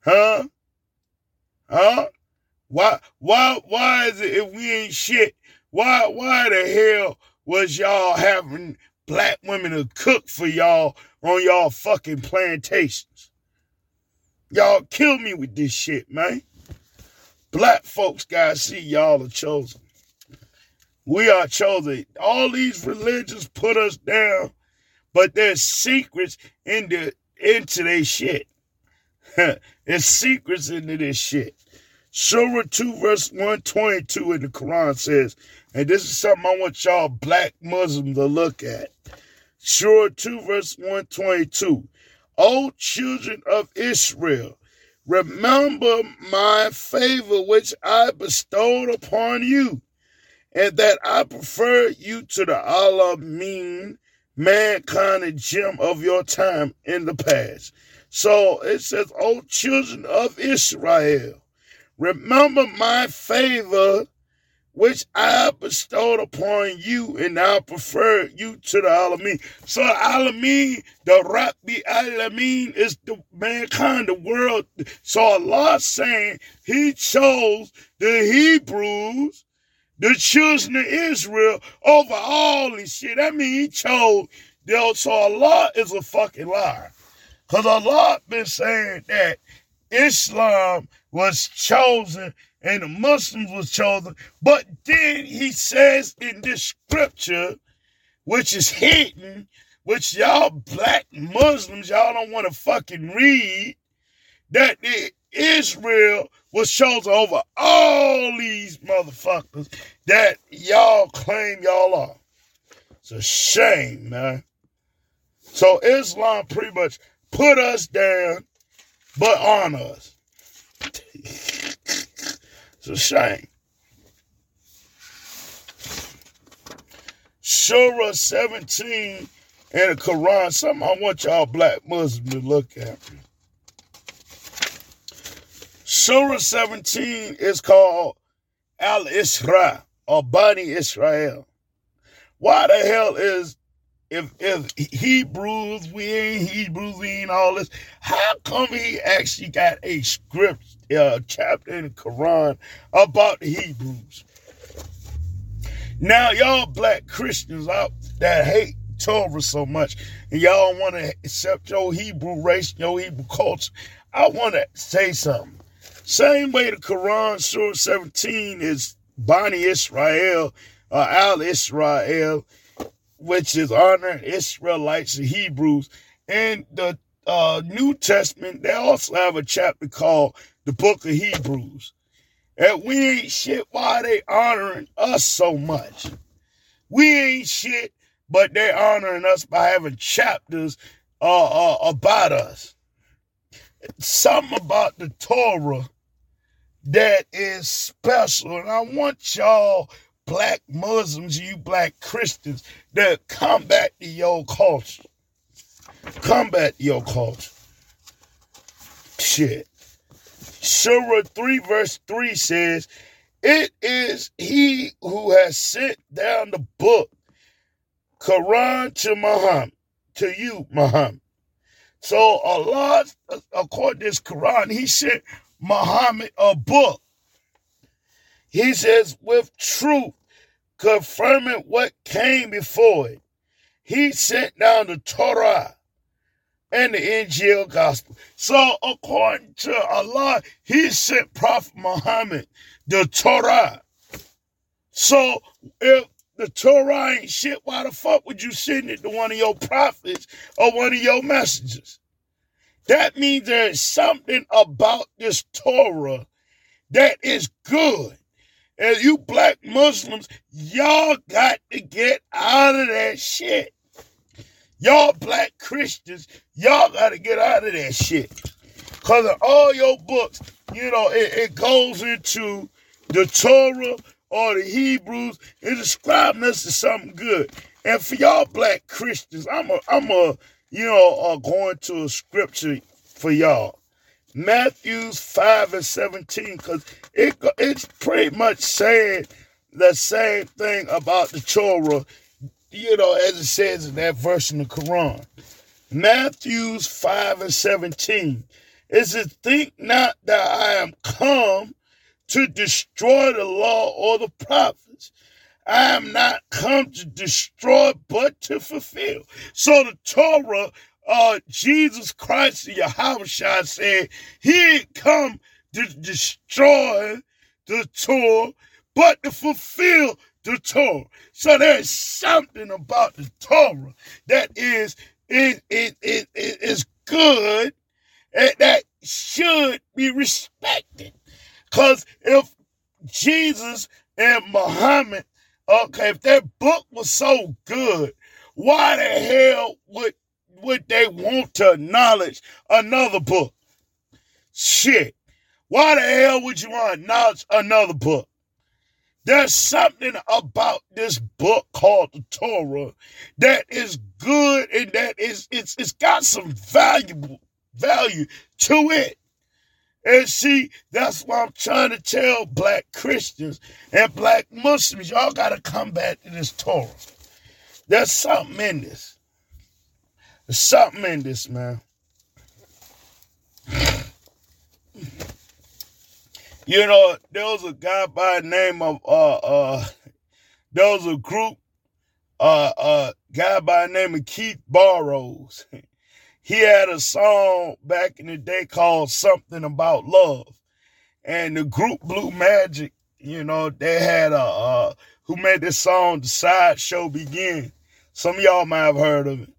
Huh? Huh? Why why why is it if we ain't shit? Why why the hell was y'all having black women to cook for y'all on y'all fucking plantations? Y'all kill me with this shit, man. Black folks gotta see y'all are chosen. We are chosen. All these religions put us down, but there's secrets into into their shit. there's secrets into this shit. Surah 2 verse 122 in the Quran says, and this is something I want y'all black Muslims to look at. Surah 2 verse 122. O children of Israel, remember my favor which I bestowed upon you and that I prefer you to the Alameen mankind and jinn of your time in the past. So it says, O children of Israel, remember my favor which I bestowed upon you, and I prefer you to the Alameen. So Alameen, the Rabbi Alameen is the mankind, the world. So Allah saying he chose the Hebrews the children of Israel over all this shit. That means he chose them. So Allah is a fucking liar. Because Allah been saying that Islam was chosen and the Muslims was chosen. But then he says in this scripture, which is hidden, which y'all black Muslims, y'all don't want to fucking read, that Israel was chosen over all these motherfuckers that y'all claim y'all are. It's a shame, man. So Islam pretty much put us down, but on us. it's a shame. Surah 17 in the Quran, something I want y'all black Muslims to look at. Surah 17 is called Al Isra or Bani Israel. Why the hell is if if Hebrews we ain't Hebrews we ain't all this? How come he actually got a script, uh, chapter in the Quran about the Hebrews? Now y'all black Christians out that hate Torah so much, and y'all want to accept your Hebrew race, your Hebrew culture. I want to say something. Same way the Quran, Surah 17, is Bani Israel, uh, Al Israel, which is honoring Israelites and Hebrews. And the uh, New Testament, they also have a chapter called the Book of Hebrews. And we ain't shit why they honoring us so much. We ain't shit, but they honoring us by having chapters uh, uh, about us. Something about the Torah that is special. And I want y'all black Muslims, you black Christians, that come back to your culture. combat your culture. Shit. Surah 3 verse 3 says, It is he who has sent down the book, Quran to Muhammad, to you, Muhammad. So Allah, according to this Quran, he sent Muhammad a book. He says, with truth, confirming what came before it. He sent down the Torah and the Injil gospel. So according to Allah, he sent Prophet Muhammad the Torah. So if the Torah ain't shit, why the fuck would you send it to one of your prophets or one of your messengers? That means there's something about this Torah that is good. And you black Muslims, y'all got to get out of that shit. Y'all black Christians, y'all got to get out of that shit. Because of all your books, you know, it, it goes into the Torah or the Hebrews and describing us as something good. And for y'all black Christians, I'm a, I'm a, you know, uh, going to a scripture for y'all. Matthews 5 and 17, because it, it's pretty much saying the same thing about the Torah, you know, as it says in that verse in the Quran. Matthews 5 and 17. It says, Think not that I am come to destroy the law or the prophets. I am not come to destroy, but to fulfill. So the Torah uh, Jesus Christ, Yahushua said he come to destroy the Torah, but to fulfill the Torah. So there's something about the Torah that is it, it, it, it is good and that should be respected. Because if Jesus and Muhammad, okay, if their book was so good, why the hell would would they want to acknowledge another book? Shit. Why the hell would you want to acknowledge another book? There's something about this book called the Torah that is good and that is it's it's got some valuable value to it. And see, that's why I'm trying to tell black Christians and black Muslims, y'all gotta come back to this Torah. There's something in this. There's something in this, man. You know, there was a guy by the name of uh uh there was a group uh uh guy by the name of Keith Barrows. he had a song back in the day called Something About Love. And the group Blue Magic, you know, they had a uh who made this song The Sideshow Begin. Some of y'all might have heard of it.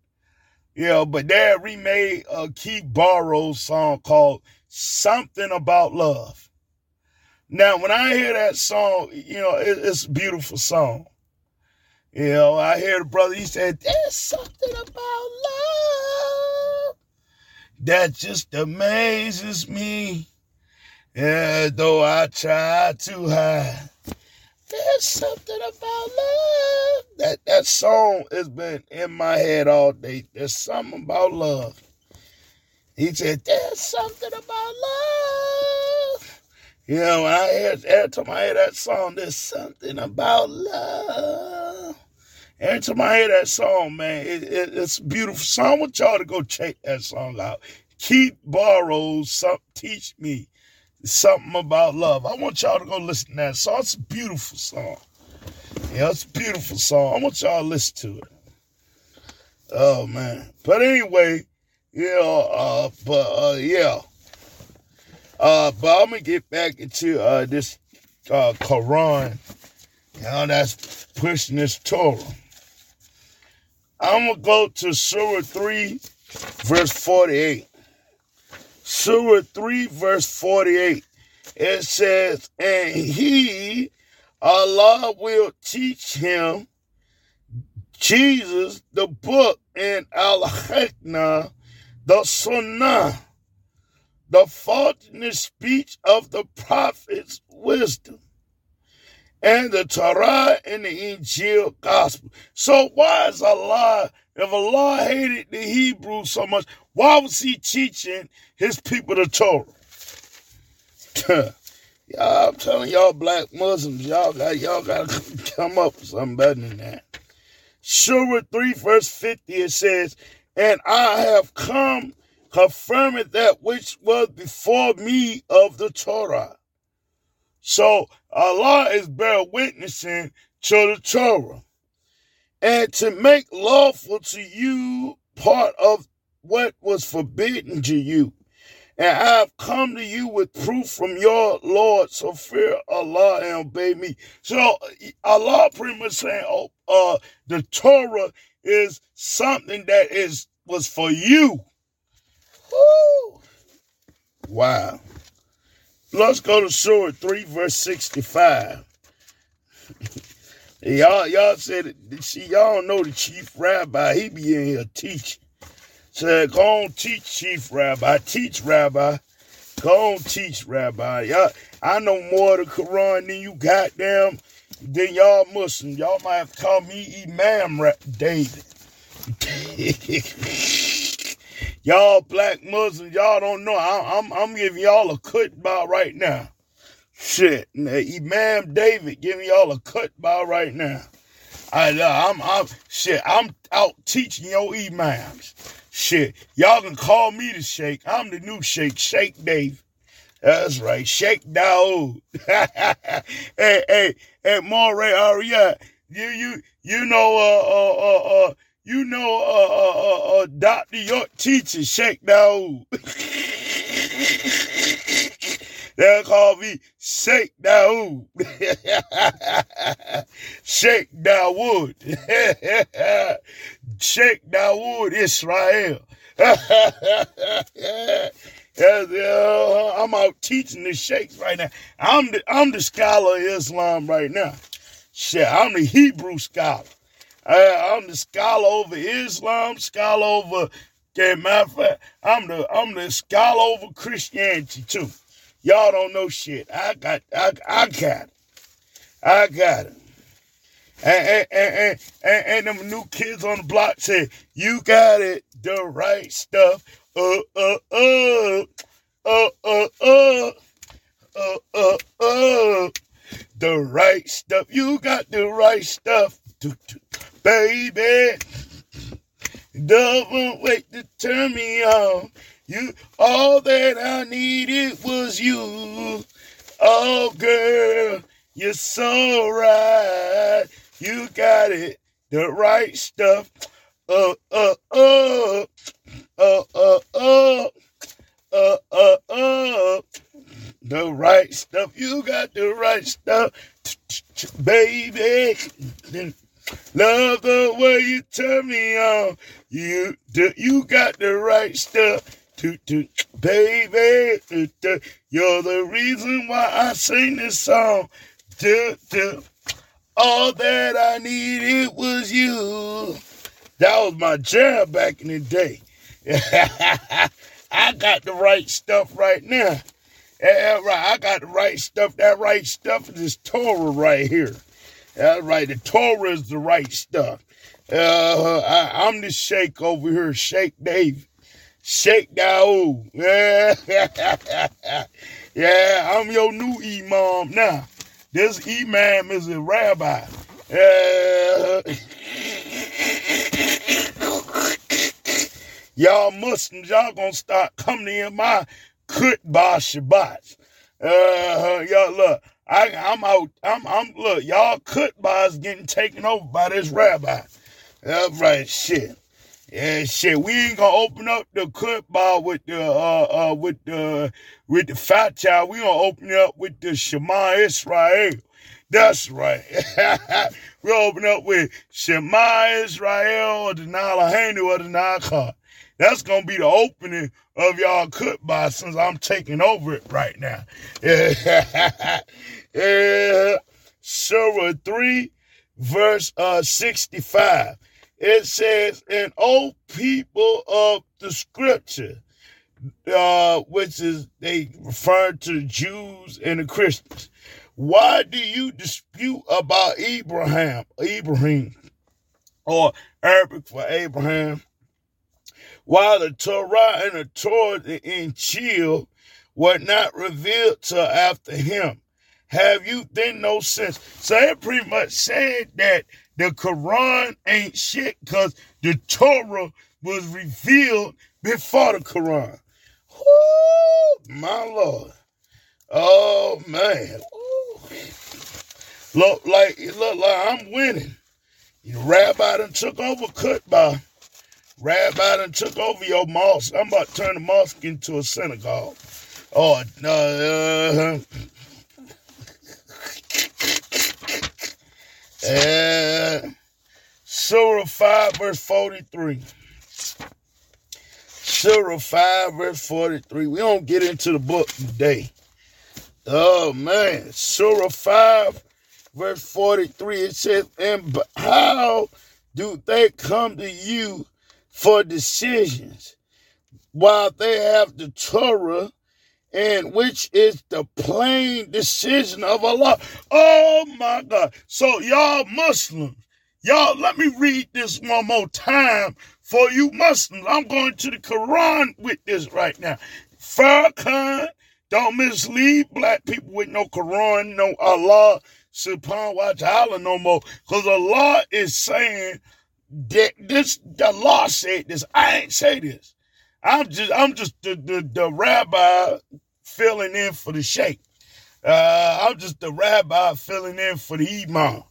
Yeah, but they remade a Keith Barrows song called Something About Love. Now, when I hear that song, you know, it, it's a beautiful song. You know, I hear the brother, he said, There's something about love that just amazes me. Yeah, though I try to hide. There's something about love. That that song has been in my head all day. There's something about love. He said, There's something about love. You know, when I hear every time I hear that song, there's something about love. Every time I hear that song, man, it, it, it's beautiful song. I want y'all to go check that song out. Keith Burrows, some, Teach Me something about love. I want y'all to go listen to that song. It's a beautiful song. Yeah, it's a beautiful song. I want y'all to listen to it. Oh man. But anyway, yeah, uh, but uh, yeah. Uh, but I'm gonna get back into uh this uh Quran. You know, that's pushing this Torah. I'm gonna go to Surah 3, verse 48. Surah 3, verse 48. It says, And he, Allah, will teach him, Jesus, the book, and Al Hikmah, the Sunnah, the faultiness speech of the prophet's wisdom, and the Torah and the Injil gospel. So why is Allah if Allah hated the Hebrews so much, why was he teaching his people the Torah? y'all, I'm telling y'all black Muslims, y'all got y'all gotta come up with something better than that. Surah 3 verse 50 it says, And I have come confirming that which was before me of the Torah. So Allah is bear witnessing to the Torah. And to make lawful to you part of what was forbidden to you. And I have come to you with proof from your Lord, so fear Allah and obey me. So Allah pretty much saying, oh, uh, the Torah is something that is was for you. Woo! Wow. Let's go to Surah 3, verse 65. y'all, y'all said, see, y'all know the chief rabbi, he be in here teaching. Said, go on, teach, chief rabbi, teach, rabbi. Go on, teach, rabbi. Y'all, I know more of the Quran than you goddamn, than y'all Muslims. Y'all might have called me Imam David. Y'all black Muslims, y'all don't know. I, am I'm, I'm giving y'all a Kutbah right now. Shit, Imam David giving y'all a Kutbah right now. I, I'm, I'm, shit, I'm out teaching your imams. Shit, y'all can call me the Sheikh. I'm the new Sheikh, Sheikh Dave. That's right, Sheikh Daoud. hey, hey, hey, Moray Aria, you, you, you know, uh, uh, uh, uh you know, uh, uh, uh, uh Dr. York teacher, Sheikh Daoud. They'll call me Sheikh Daoud. Sheikh Dawood. Sheikh Dawood, Israel. I'm out teaching the sheikhs right now. I'm the I'm the scholar of Islam right now. Shit, I'm the Hebrew scholar. I, I'm the scholar over Islam, scholar over. Okay, matter of fact, I'm the I'm the scholar over Christianity too. Y'all don't know shit. I got I, I got it. I got it. And, and, and, and, and them new kids on the block say, you got it, the right stuff. Uh, uh, uh, uh, uh, uh, uh, uh, uh, the right stuff. You got the right stuff baby. Don't wait to turn me on. You, all that I needed was you. Oh, girl, you're so right. You got it, the right stuff. Uh, uh, uh, uh, uh, uh, uh, uh, uh, the right stuff. You got the right stuff, baby. Love the way you turn me on. You do, you got the right stuff. To, to, baby, to, to, you're the reason why I sing this song. Do, do. All that I needed was you. That was my jam back in the day. I got the right stuff right now. Yeah, right. I got the right stuff. That right stuff is this Torah right here. That's right. The Torah is the right stuff. Uh, I, am the Sheikh over here, Sheikh David. Sheikh Daoud. Yeah. yeah, I'm your new imam now. This imam is a rabbi. Uh, y'all Muslims, y'all gonna start coming in my Kutbah Shabbat. Uh, y'all look, I, am out. I'm, I'm, look, y'all Kutbahs getting taken over by this rabbi. That's right, shit. Yeah, shit. We ain't gonna open up the Kutbah with the, uh, uh, with the, with the Fatiha. We gonna open it up with the Shema Israel. That's right. we open up with Shema Israel or the Nalahanu or the Nakar. That's gonna be the opening of y'all Kutbah since I'm taking over it right now. Yeah. Surah 3, verse uh, 65. It says, And O people of the scripture, uh, which is they refer to the Jews and the Christians. Why do you dispute about Abraham? Ibrahim. or Arabic for Abraham. While the Torah and the Torah the Injil were not revealed till after him. Have you then no sense? So it pretty much said that the Quran ain't shit because the Torah was revealed before the Quran. Woo, my Lord. Oh man. Look like look like I'm winning. The rabbi done took over Kutba. Rabbi done took over your mosque. I'm about to turn the mosque into a synagogue. Oh no. Uh, uh, Surah 5 verse 43. Surah 5 verse 43. We don't get into the book today. Oh man. Surah 5 verse 43. It says, And how do they come to you for decisions while they have the Torah and which is the plain decision of Allah. Oh my God. So y'all Muslims, y'all let me read this one more time for you Muslims. I'm going to the Quran with this right now. Farrakhan, don't mislead black people with no Quran, no Allah subhanahu wa ta'ala no more. Because Allah is saying that this, the law said this. I ain't say this. I'm just I'm just the, the, the rabbi filling in for the sheikh. Uh, I'm just the rabbi filling in for the imam.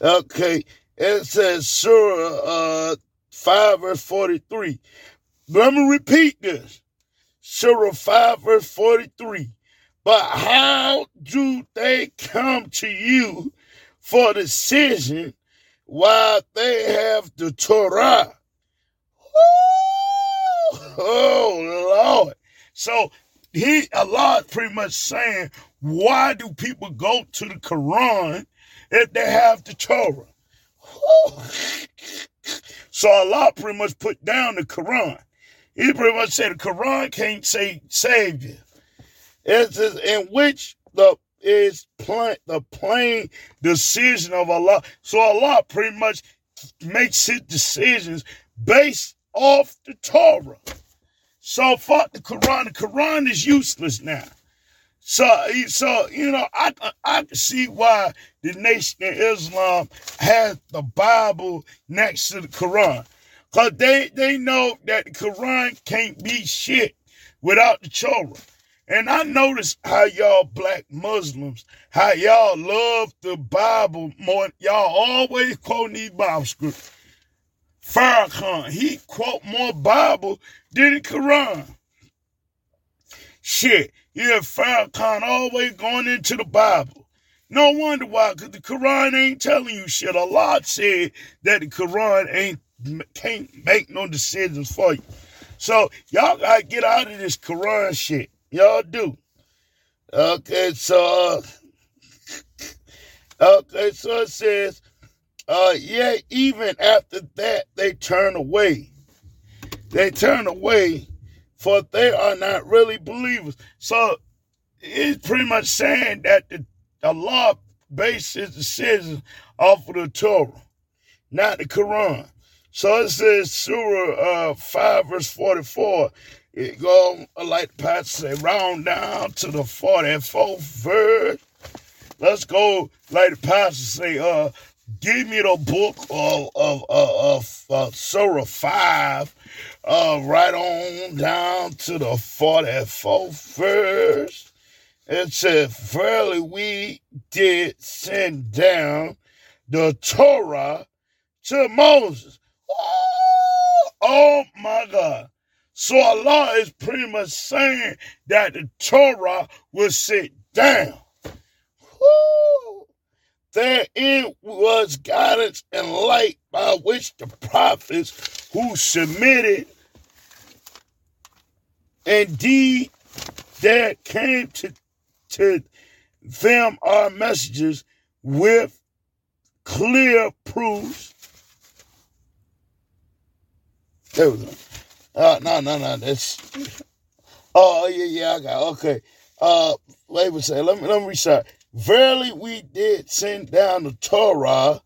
Okay, it says Surah uh, 5 verse 43. Let me repeat this. Surah 5 verse 43. But how do they come to you for decision while they have the Torah? Oh Lord. So he Allah pretty much saying, why do people go to the Quran if they have the Torah? so Allah pretty much put down the Quran. He pretty much said the Quran can't say save you. It's in which the is plain, the plain decision of Allah. So Allah pretty much makes his decisions based off the Torah. So fuck the Quran. The Quran is useless now. So, so you know, I I can see why the Nation of Islam has the Bible next to the Quran, cause they they know that the Quran can't be shit without the Torah. And I notice how y'all black Muslims, how y'all love the Bible more. Y'all always quote these Bible scripts. Farrakhan, he quote more Bible than the Quran. Shit, yeah, Farrakhan always going into the Bible. No wonder why, because the Quran ain't telling you shit. Allah said that the Quran ain't can't make no decisions for you. So y'all gotta get out of this Quran shit. Y'all do. Okay, so okay, so it says uh, yet even after that, they turn away. They turn away, for they are not really believers. So it's pretty much saying that the, the law bases decisions off of the Torah, not the Quran. So it says Surah uh, 5, verse 44. It go like the pastor say, round down to the 44th verse. Let's go like the pastor say, uh, give me the book of of of, of Surah five, uh, right on down to the forty fourth verse. It says, "Verily, we did send down the Torah to Moses." Oh, oh my God! So Allah is pretty much saying that the Torah was sent down. Woo. Therein was guidance and light by which the prophets who submitted, indeed, there came to, to them our messages with clear proofs. There we go. Uh, no, no, no. That's. Oh, yeah, yeah, I got. Okay. Uh, a second. Let me let me restart. Verily, we did send down the Torah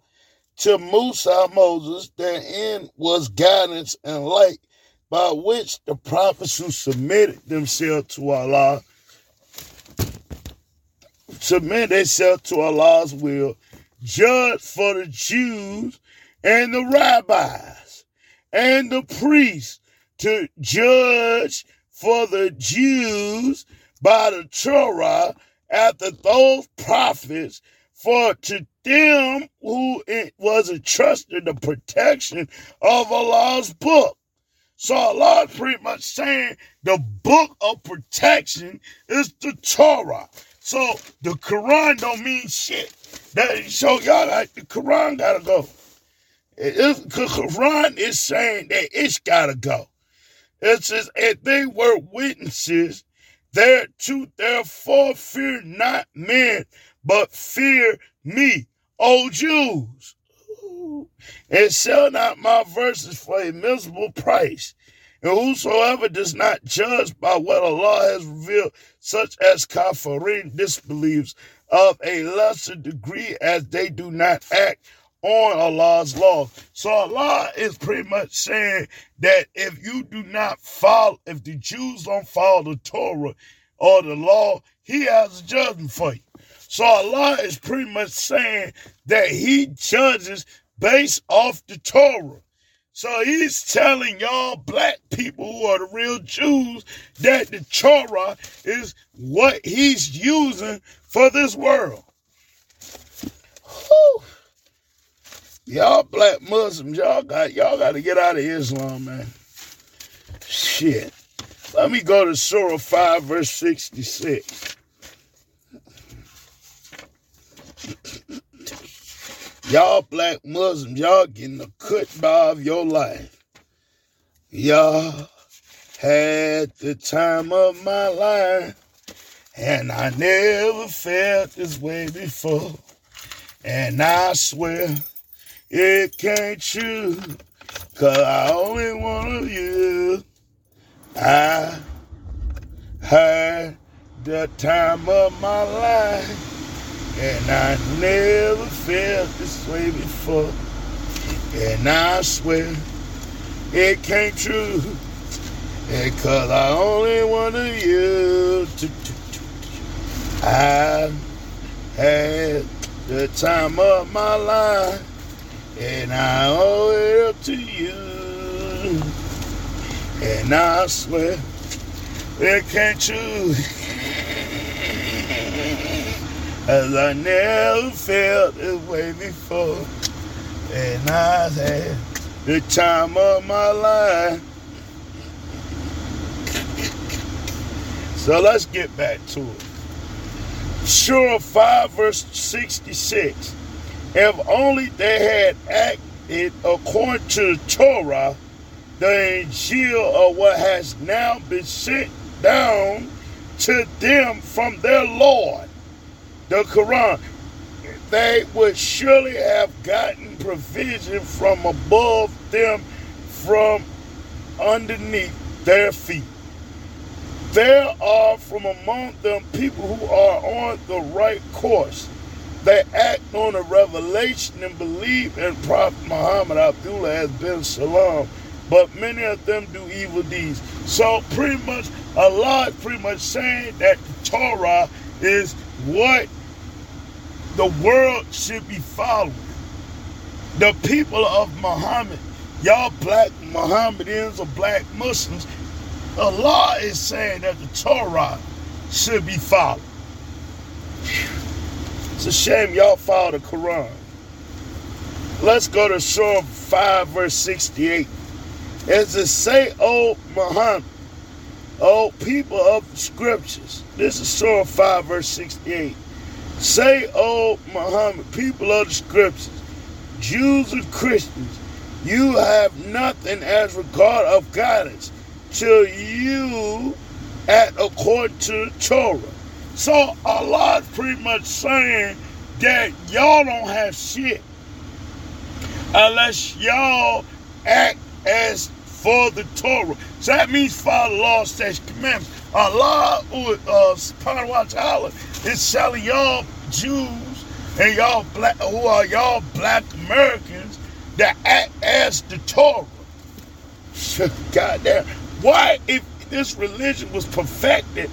to Musa Moses, therein was guidance and light by which the prophets who submitted themselves to Allah submit themselves to Allah's will, judge for the Jews and the rabbis and the priests to judge for the Jews by the Torah after those prophets, for to them who it was entrusted the protection of Allah's book. So Allah pretty much saying the book of protection is the Torah. So the Quran don't mean shit. That so y'all got the Quran gotta go. It, the Quran is saying that it's gotta go. It says, and they were witnesses thereto, therefore fear not men, but fear me, O Jews. And sell not my verses for a miserable price. And whosoever does not judge by what Allah has revealed, such as Kafirin disbelieves of a lesser degree as they do not act on Allah's law. So Allah is pretty much saying that if you do not follow, if the Jews don't follow the Torah or the law, He has a judgment for you. So Allah is pretty much saying that He judges based off the Torah. So he's telling y'all black people who are the real Jews that the Torah is what he's using for this world. Whew. Y'all black Muslims, y'all got y'all got to get out of Islam, man. Shit. Let me go to Surah 5, verse 66. Y'all black Muslims, y'all getting the kutbah of your life. Y'all had the time of my life, and I never felt this way before. And I swear it can't true, cause I only want you. I had the time of my life. And I never felt this way before. And I swear it came true. Because I only wanted you. I had the time of my life. And I owe it up to you. And I swear it came true. as I never felt this way before. And I had the time of my life. So let's get back to it. Surah 5, verse 66. If only they had acted according to the Torah, the Injil of what has now been sent down to them from their Lord the Quran, they would surely have gotten provision from above them, from underneath their feet. There are from among them people who are on the right course. They act on the revelation and believe in Prophet Muhammad Abdullah has been salam, but many of them do evil deeds. So pretty much Allah is pretty much saying that the Torah is what the world should be following. The people of Muhammad, y'all black Mohammedans or black Muslims, Allah is saying that the Torah should be followed. It's a shame y'all follow the Quran. Let's go to Surah 5, verse 68. As it say, O Muhammad, O people of the scriptures. This is Surah 5, verse 68. Say, O Muhammad, people of the scriptures, Jews and Christians, you have nothing as regard of guidance till you act according to the Torah. So Allah is pretty much saying that y'all don't have shit unless y'all act as for the Torah. So that means follow law, statutes, commandments. Allah uh, subhanahu wa ta'ala is telling y'all Jews and y'all black who are y'all black Americans that act as the Torah. Shit goddamn. Why if this religion was perfected,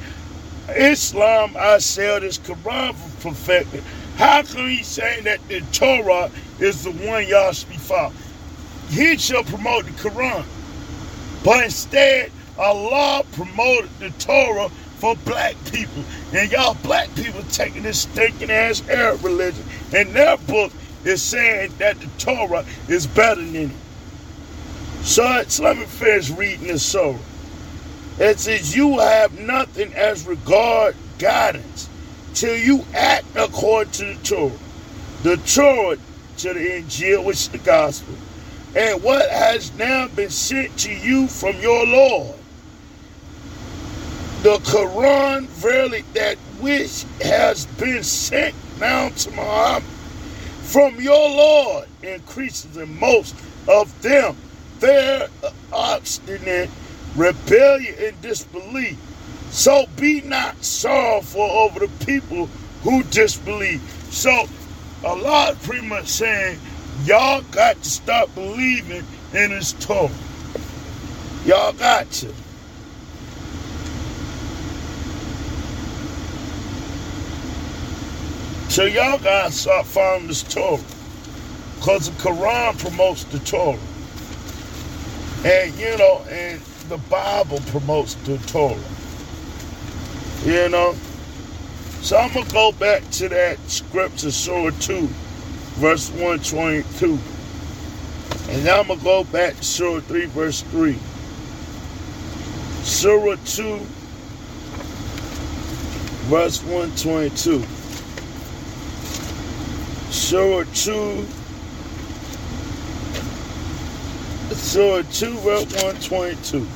Islam, I said this Quran perfected. How can he saying that the Torah is the one y'all should be following? He should promote the Quran. But instead, Allah promoted the Torah for black people. And y'all black people taking this stinking ass Arab religion. And their book is saying that the Torah is better than it. So, so let me finish reading this Surah. It says, You have nothing as regard guidance till you act according to the Torah. The Torah to the Injil, which is the gospel, and what has now been sent to you from your Lord. The Quran, verily, that which has been sent now to Muhammad from your Lord increases in most of them their obstinate rebellion and disbelief. So be not sorrowful over the people who disbelieve. So Allah pretty much saying y'all got to stop believing in his Torah. Y'all got to. So y'all gotta start following this Torah. Because the Quran promotes the Torah. And you know, and the Bible promotes the Torah. You know? So I'm gonna go back to that scripture, Surah 2, verse 122. And now I'm gonna go back to Surah 3, verse 3. Surah 2, verse 122. Surah 2, Surah 2, verse 122.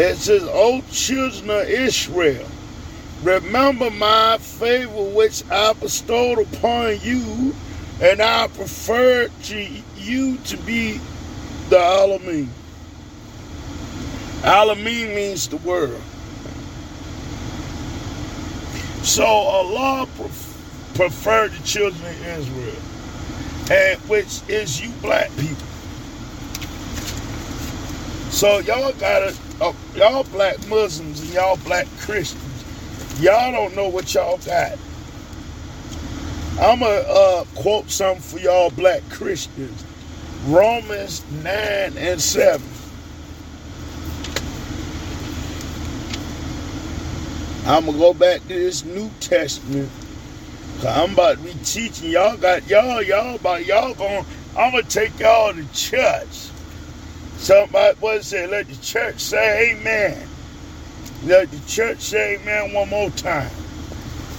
It says, O children of Israel, remember my favor which I bestowed upon you, and I preferred to you to be the Alameen. Alameen means the world. So Allah preferred the children of Israel, and which is you black people. So y'all gotta, uh, y'all black Muslims and y'all black Christians, y'all don't know what y'all got. I'm gonna uh, quote something for y'all black Christians. Romans 9 and 7. I'm gonna go back to this New Testament I'm about to be teaching y'all. Got y'all, y'all about y'all going. I'm gonna take y'all to church. Somebody what say? Let the church say Amen. Let the church say Amen one more time.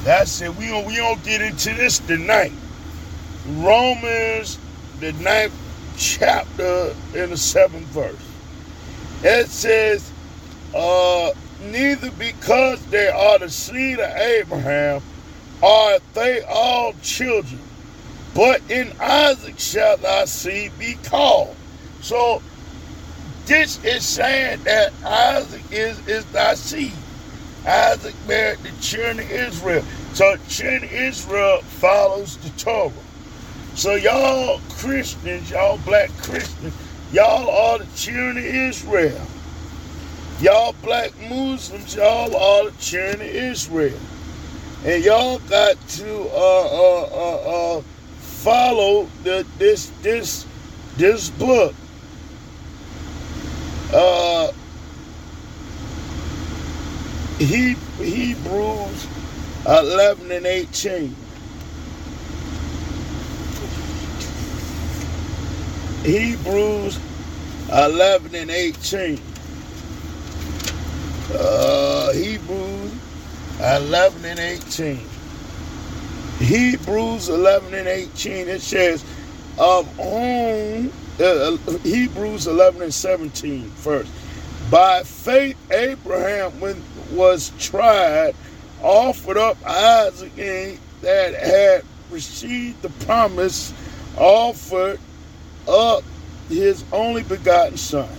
That's it. We don't we don't get into this tonight. Romans, the ninth chapter in the seventh verse. It says, uh, neither because they are the seed of Abraham are they all children? But in Isaac shall thy seed be called. So this is saying that Isaac is, is thy seed. Isaac married the children of Israel. So children of Israel follows the Torah. So y'all Christians, y'all black Christians, y'all are the children of Israel. Y'all black Muslims, y'all are the children of Israel and y'all got to uh, uh, uh, uh, follow the this this this book. Uh, he, Hebrews 11 and 18. Hebrews 11 and 18. Uh, Hebrews 11 and 18. Hebrews 11 and 18, it says, of whom, uh, Hebrews 11 and 17 first. By faith, Abraham, when was tried, offered up Isaac that had received the promise, offered up his only begotten son,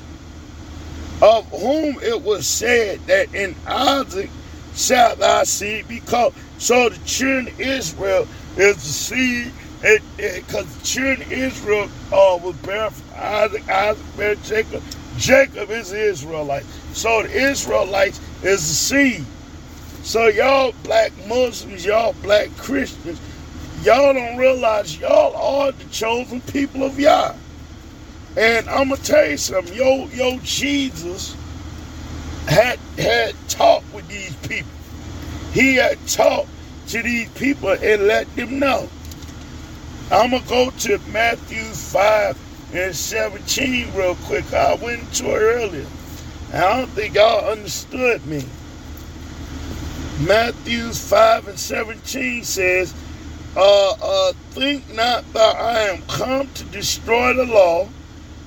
of whom it was said that in Isaac shall thy seed be called. So the children of Israel is the seed, because children Israel uh, was born from Isaac, Isaac bear Jacob. Jacob is Israelite. So the Israelites is the seed. So y'all black Muslims, y'all black Christians, y'all don't realize y'all are the chosen people of Yah. And I'm gonna tell you something, yo, yo, Jesus had had talked with these people. He had talked to these people and let them know. I'm gonna go to Matthew 5 and 17 real quick. I went to it earlier. I don't think y'all understood me. Matthew 5 and 17 says, uh, uh, Think not that I am come to destroy the law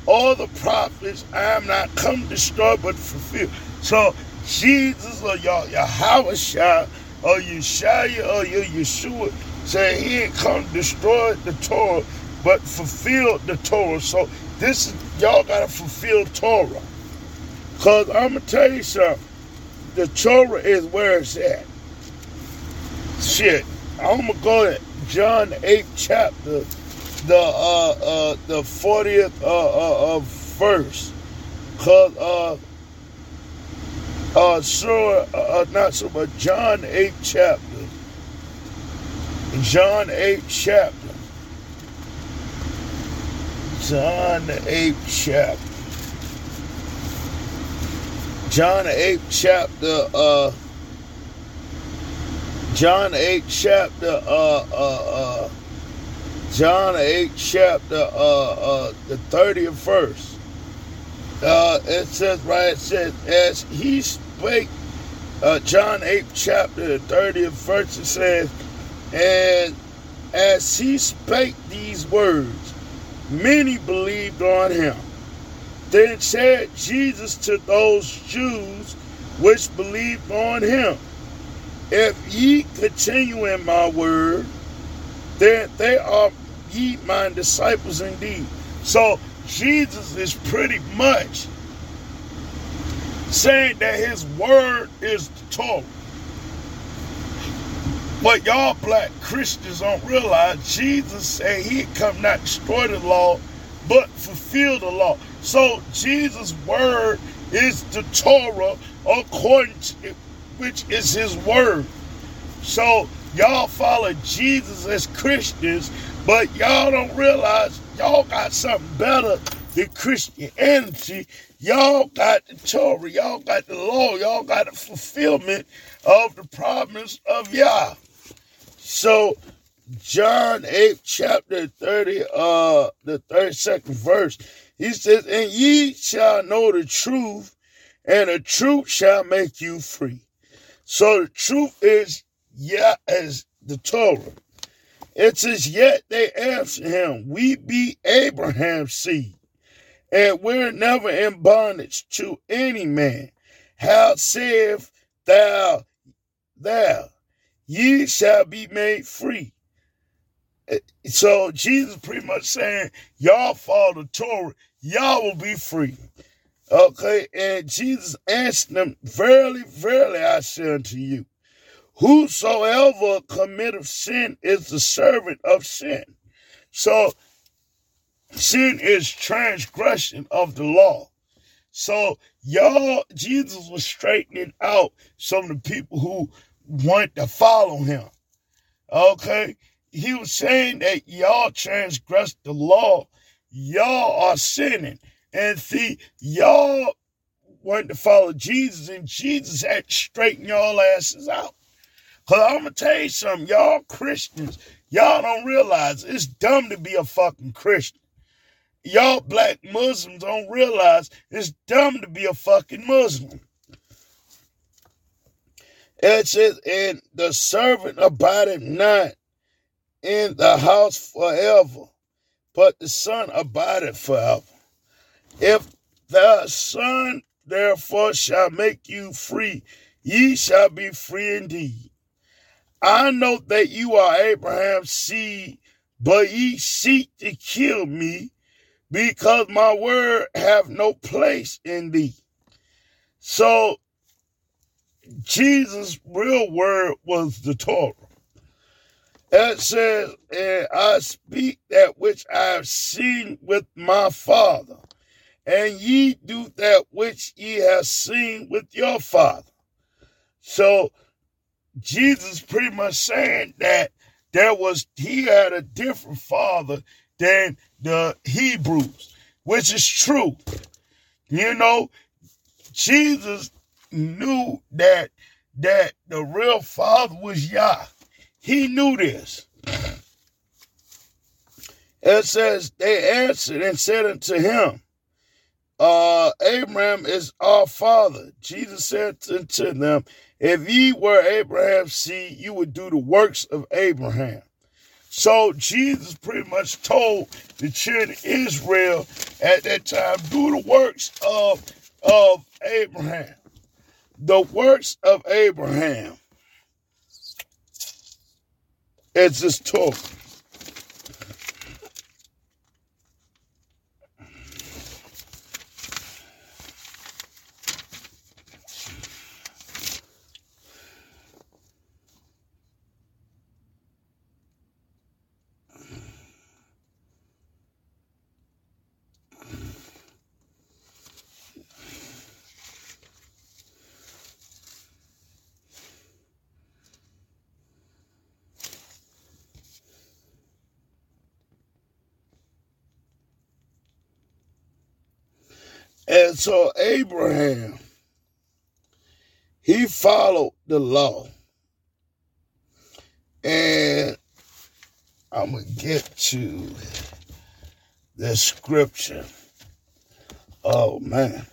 or the prophets. I am not come to destroy but fulfill. So Jesus or y'all, Yahweh Shah or Yeshua or Yeshua said he ain't come to destroy the Torah but fulfill the Torah. So this is, y'all gotta fulfill Torah. Cause I'm gonna tell you something. The Torah is where it's at. Shit. I'm gonna go to John 8 chapter, the uh uh the 40th uh, uh, uh verse. Cause uh uh sure uh, uh not so but John 8 chapter. John 8 chapter. John 8 chapter. John 8 chapter uh John 8 chapter uh uh uh John 8 chapter uh uh the 30th verse. Uh it says right it says as he spake uh John 8 chapter the 30th verse it says and as he spake these words many believed on him. Then said Jesus to those Jews which believed on him, If ye continue in my word, then they are ye my disciples indeed. So Jesus is pretty much saying that his word is the Torah. But y'all black Christians don't realize Jesus said he come not destroy the law, but fulfill the law. So Jesus' word is the Torah according to which is his word. So y'all follow Jesus as Christians, but y'all don't realize y'all got something better than Christianity. Y'all got the Torah, y'all got the law, y'all got the fulfillment of the promise of Yah. So John 8, chapter 30, uh, the 32nd verse, he says, And ye shall know the truth, and the truth shall make you free. So the truth is, yeah, as the Torah. It says, Yet they answer him, We be Abraham's seed, and we're never in bondage to any man. How saith thou, thou, ye shall be made free. Eh, so Jesus pretty much saying, y'all follow the Torah, y'all will be free. Okay, and Jesus answered them, Verily, verily, I say unto you, whosoever committeth sin is the servant of sin. So sin is transgression of the law. So y'all, Jesus was straightening out some of the people who want to follow him. Okay? He was saying that y'all transgressed the law. Y'all are sinning. And see, y'all want to follow Jesus, and Jesus had to straighten y'all asses out. Cause I'm gonna tell you something, y'all Christians, y'all don't realize it's dumb to be a fucking Christian. Y'all black Muslims don't realize it's dumb to be a fucking Muslim. It says, and the servant abideth not in the house forever, but the son abideth forever. If the son therefore shall make you free, ye shall be free indeed. I know that you are Abraham's seed, but ye seek to kill me, because my word have no place in thee. So Jesus' real word was the Torah. It says, and I speak that which I have seen with my Father, and ye do that which ye have seen with your father. So Jesus pretty much saying that there was he had a different father than the Hebrews, which is true. You know, Jesus knew that that the real father was Yah. He knew this. It says they answered and said unto him, uh, Abraham is our father. Jesus said unto them, If ye were Abraham's seed, you would do the works of Abraham. So Jesus pretty much told the children of Israel at that time, do the works of, of Abraham. The works of Abraham. It's just talk. And so Abraham, he followed the law. And I'm going to get to the scripture. Oh, man.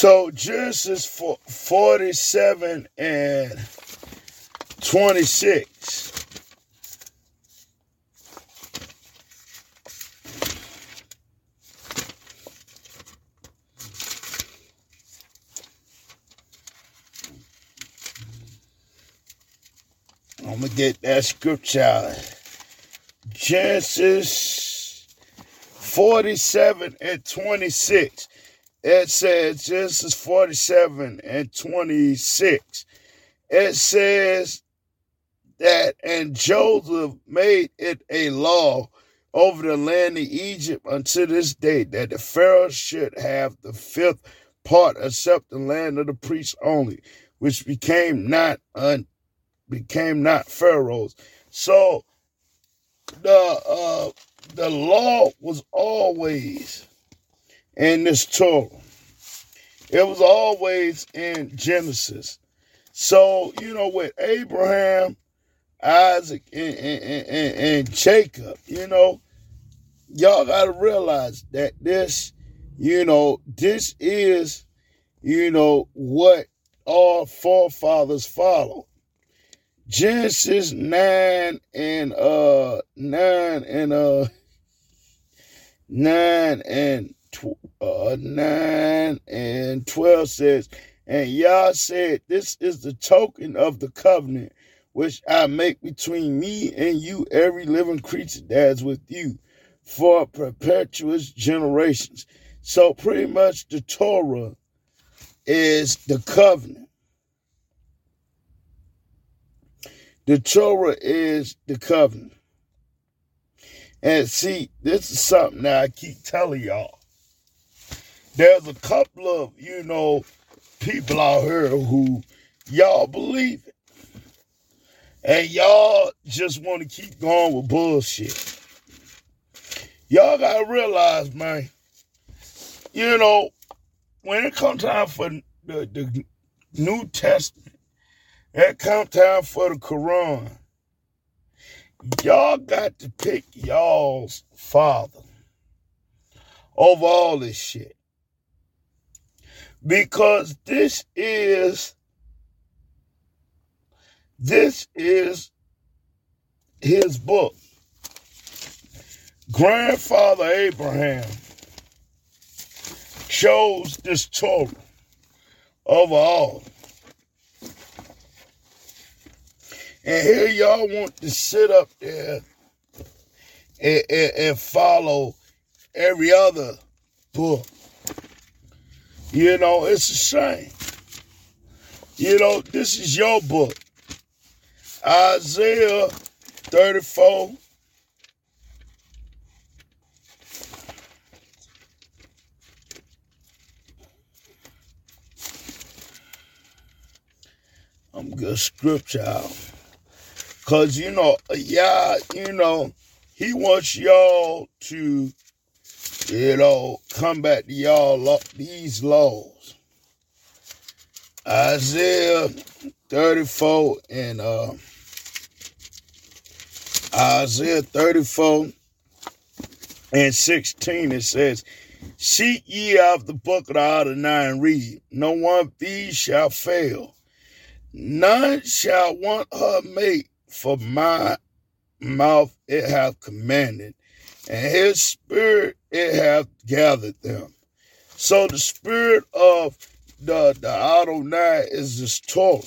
So Genesis 47 and 26. I'm going to get that scripture. Genesis 47 and 26 it says Genesis 47 and 26. It says that, and Joseph made it a law over the land of Egypt unto this day that the Pharaoh should have the fifth part except the land of the priests only, which became not un, became not Pharaoh's. So the uh, the law was always in this Torah. It was always in Genesis. So, you know, with Abraham, Isaac, and, and, and, and Jacob, you know, y'all got to realize that this, you know, this is, you know, what our forefathers followed. Genesis 9 and uh 9 and uh 9 and uh, 9 and 12 says, And Yah said, This is the token of the covenant which I make between me and you, every living creature that is with you, for perpetuous generations. So, pretty much, the Torah is the covenant. The Torah is the covenant. And see, this is something that I keep telling y'all there's a couple of, you know, people out here who y'all believe it. And y'all just want to keep going with bullshit. Y'all gotta realize, man, you know, when it comes time for the, the New Testament, it comes time for the Quran, y'all got to pick y'all's father over all this shit because this is this is his book grandfather abraham chose this torah over all And here y'all want to sit up there and, and, and follow every other book. You know, it's a shame. You know, this is your book. Isaiah 34. I'm gonna scripture out. Cause you know, yeah, you know, he wants y'all to, you know, come back to y'all these laws. Isaiah 34 and uh Isaiah 34 and 16 it says, Seek ye out the book of the Adonai and read. No one thee shall fail. None shall want her mate, for my mouth it hath commanded, and his spirit it hath gathered them. So the spirit of the, the Adonai is this Torah.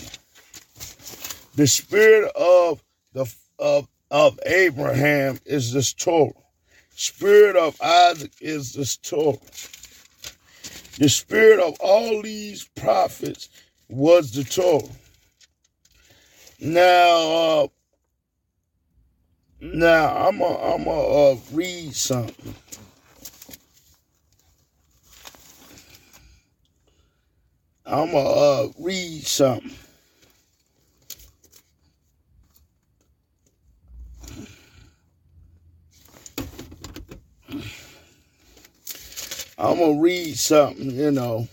The spirit of the of of Abraham is this Torah. Spirit of Isaac is this Torah. The spirit of all these prophets was the Torah. Now, uh, now I'm gonna I'm a, uh, read something. I'm gonna uh, read something. I'm gonna read something, you know.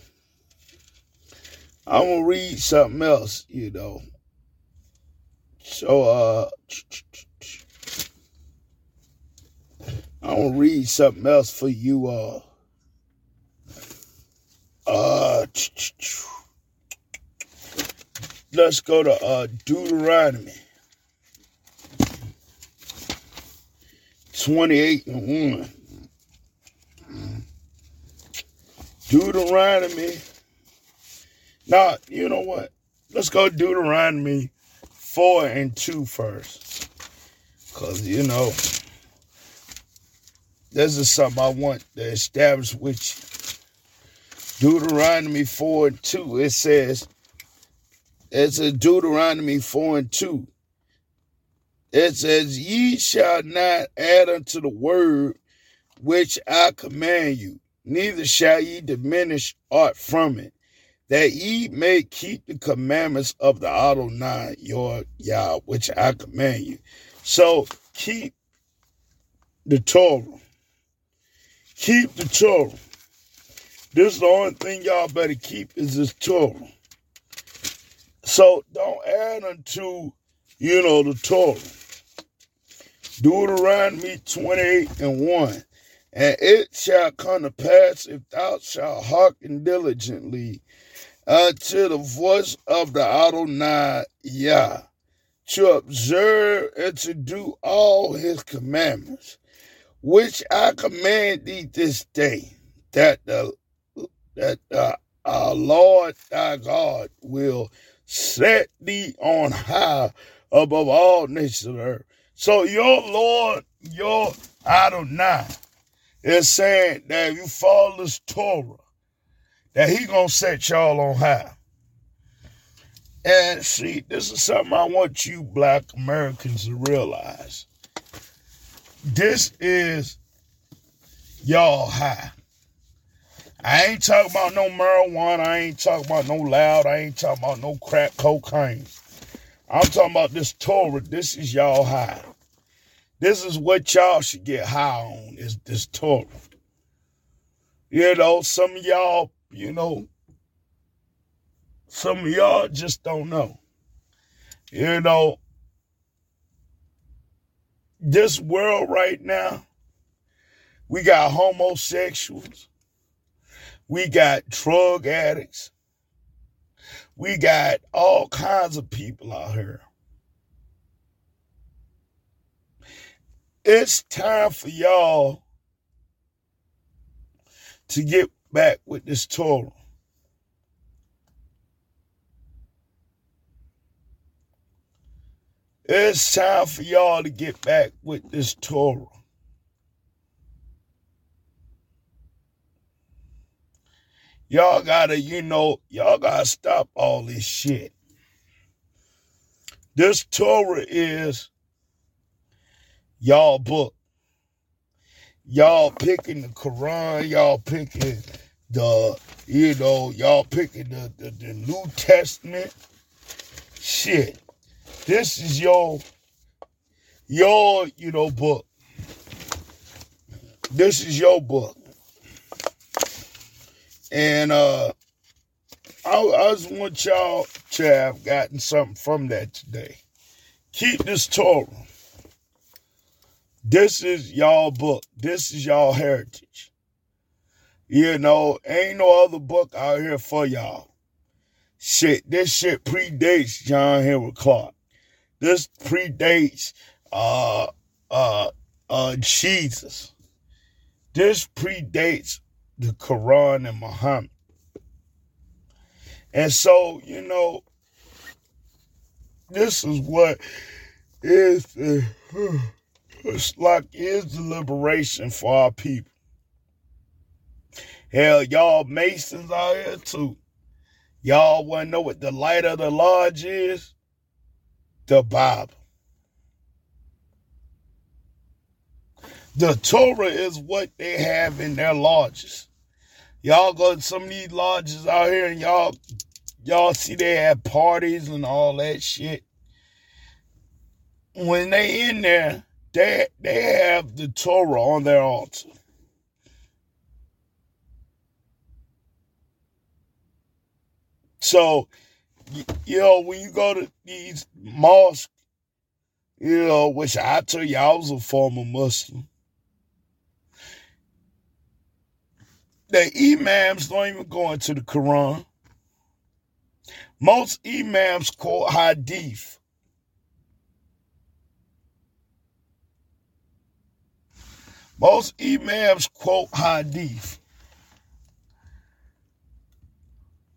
I'm gonna read something else, you know. So, uh, I'm gonna read something else for you all. Uh, let's go to uh, Deuteronomy 28 and 1. Deuteronomy. Now, you know what? Let's go Deuteronomy 4 and 2 first. Because, you know, this is something I want to establish with you. Deuteronomy 4 and 2, it says, it's a Deuteronomy 4 and 2. It says, Ye shall not add unto the word which I command you, neither shall ye diminish aught from it, that ye may keep the commandments of the Adonai your Yah, which I command you. So keep the Torah. Keep the Torah. This is the only thing y'all better keep is this Torah. So don't add unto, you know, the Torah. Deuteronomy 28 and 1. And it shall come to pass if thou shalt hearken diligently unto the voice of the Adonai Yah, to observe and to do all his commandments, which I command thee this day, that the that the, our Lord thy God will set thee on high above all nations of earth. So your Lord, your Adonai, is saying that if you follow this Torah, that he gonna set y'all on high. And see, this is something I want you black Americans to realize. This is y'all high. I ain't talking about no marijuana. I ain't talking about no loud. I ain't talking about no crack cocaine. I'm talking about this Torah. This is y'all high. This is what y'all should get high on is this Torah. You know, some of y'all, you know, some of y'all just don't know. You know, this world right now, we got homosexuals, we got drug addicts, we got all kinds of people out here. It's time for y'all to get back with this Torah. It's time for y'all to get back with this Torah. Y'all gotta, you know, y'all gotta stop all this shit. This Torah is y'all book. Y'all picking the Quran, y'all picking the, you know, y'all picking the, the, the New Testament. Shit. This is your your, you know, book. This is your book. And uh I, I just want y'all to have gotten something from that today. Keep this Torah. This is y'all book. This is y'all heritage. You know, ain't no other book out here for y'all. Shit, this shit predates John Henrik Clarke. This predates uh uh uh Jesus. This predates the Quran and Muhammad. And so, you know, this is what is like is the liberation for our people. Hell, y'all Masons out here too. Y'all wanna know what the light of the lodge is? The Bible. The Torah is what they have in their lodges. Y'all go to some of these lodges out here and y'all y'all see they have parties and all that shit. When they in there, they they have the Torah on their altar. So, you know, when you go to these mosques, you know, which I tell you, I was a former Muslim. The imams don't even go into the Quran. Most imams quote hadith. Most imams quote hadith.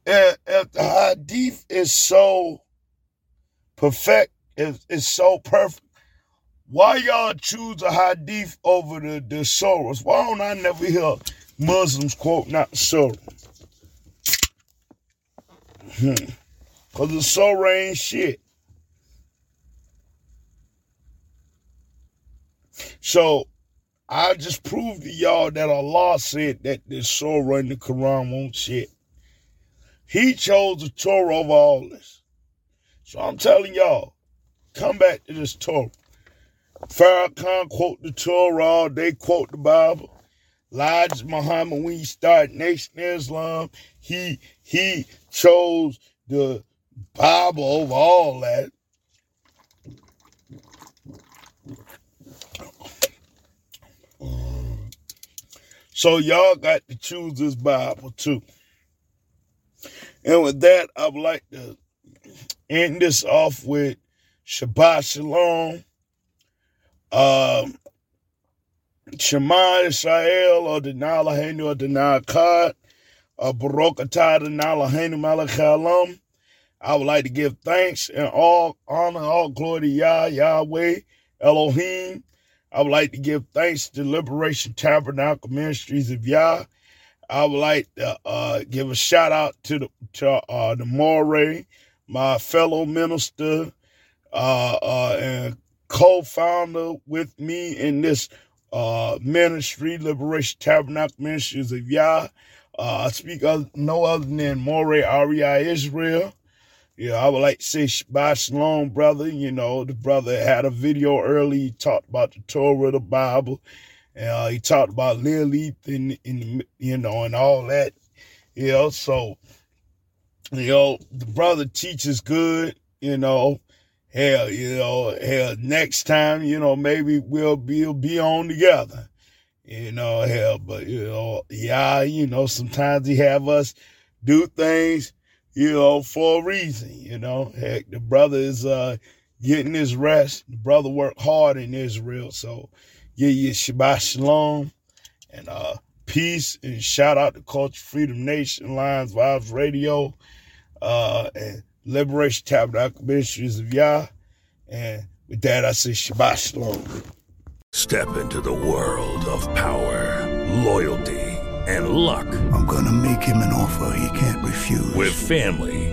If, if the hadith is so perfect, if it's so perfect, why y'all choose a hadith over the, the surahs? Why don't I never hear Muslims quote not surah? Hmm. Cause the surah ain't shit. So I just proved to y'all that Allah said that the surah in the Quran won't shit. He chose the Torah over all this. So I'm telling y'all, come back to this Torah. Farrakhan quote the Torah, they quote the Bible. Elijah Muhammad, when he started Nation Islam, he he chose the Bible over all that. So y'all got to choose this Bible too. And with that, I would like to end this off with Shabbat Shalom. Um, Shema Israel or Denala Henu Adonai Echad or Baruch Atah Denala Henu Malach I would like to give thanks and all honor, all glory to Yah, Yahweh, Elohim. I would like to give thanks to Liberation Tabernacle Ministries of Yah. I would like to uh, give a shout out to the to uh, the Moray, my fellow minister uh, uh, and co-founder with me in this uh, ministry, Liberation Tabernacle Ministries of Yah. Uh, I speak of no other than Moray REI Israel. Yeah, I would like to say Shabbat Shalom, brother. You know, the brother had a video early. He talked about the Torah, the Bible, uh, he talked about Lilith and, and you know and all that. You know, so you know the brother teaches good. You know, hell, you know, hell, next time, you know, maybe we'll be we'll be on together. You know, hell, but you know, yeah, you know, sometimes he have us do things, you know, for a reason. You know, heck, the brother is uh getting his rest. The brother worked hard in Israel, so yeah, yeah, Shabbat Shalom and uh, peace and shout out to Culture Freedom Nation, Lions Vibes Radio, uh, and Liberation Tabernacle Ministries of Yah. And With that, I say Shabbat Shalom. Step into the world of power, loyalty, and luck. I'm going to make him an offer he can't refuse. With family,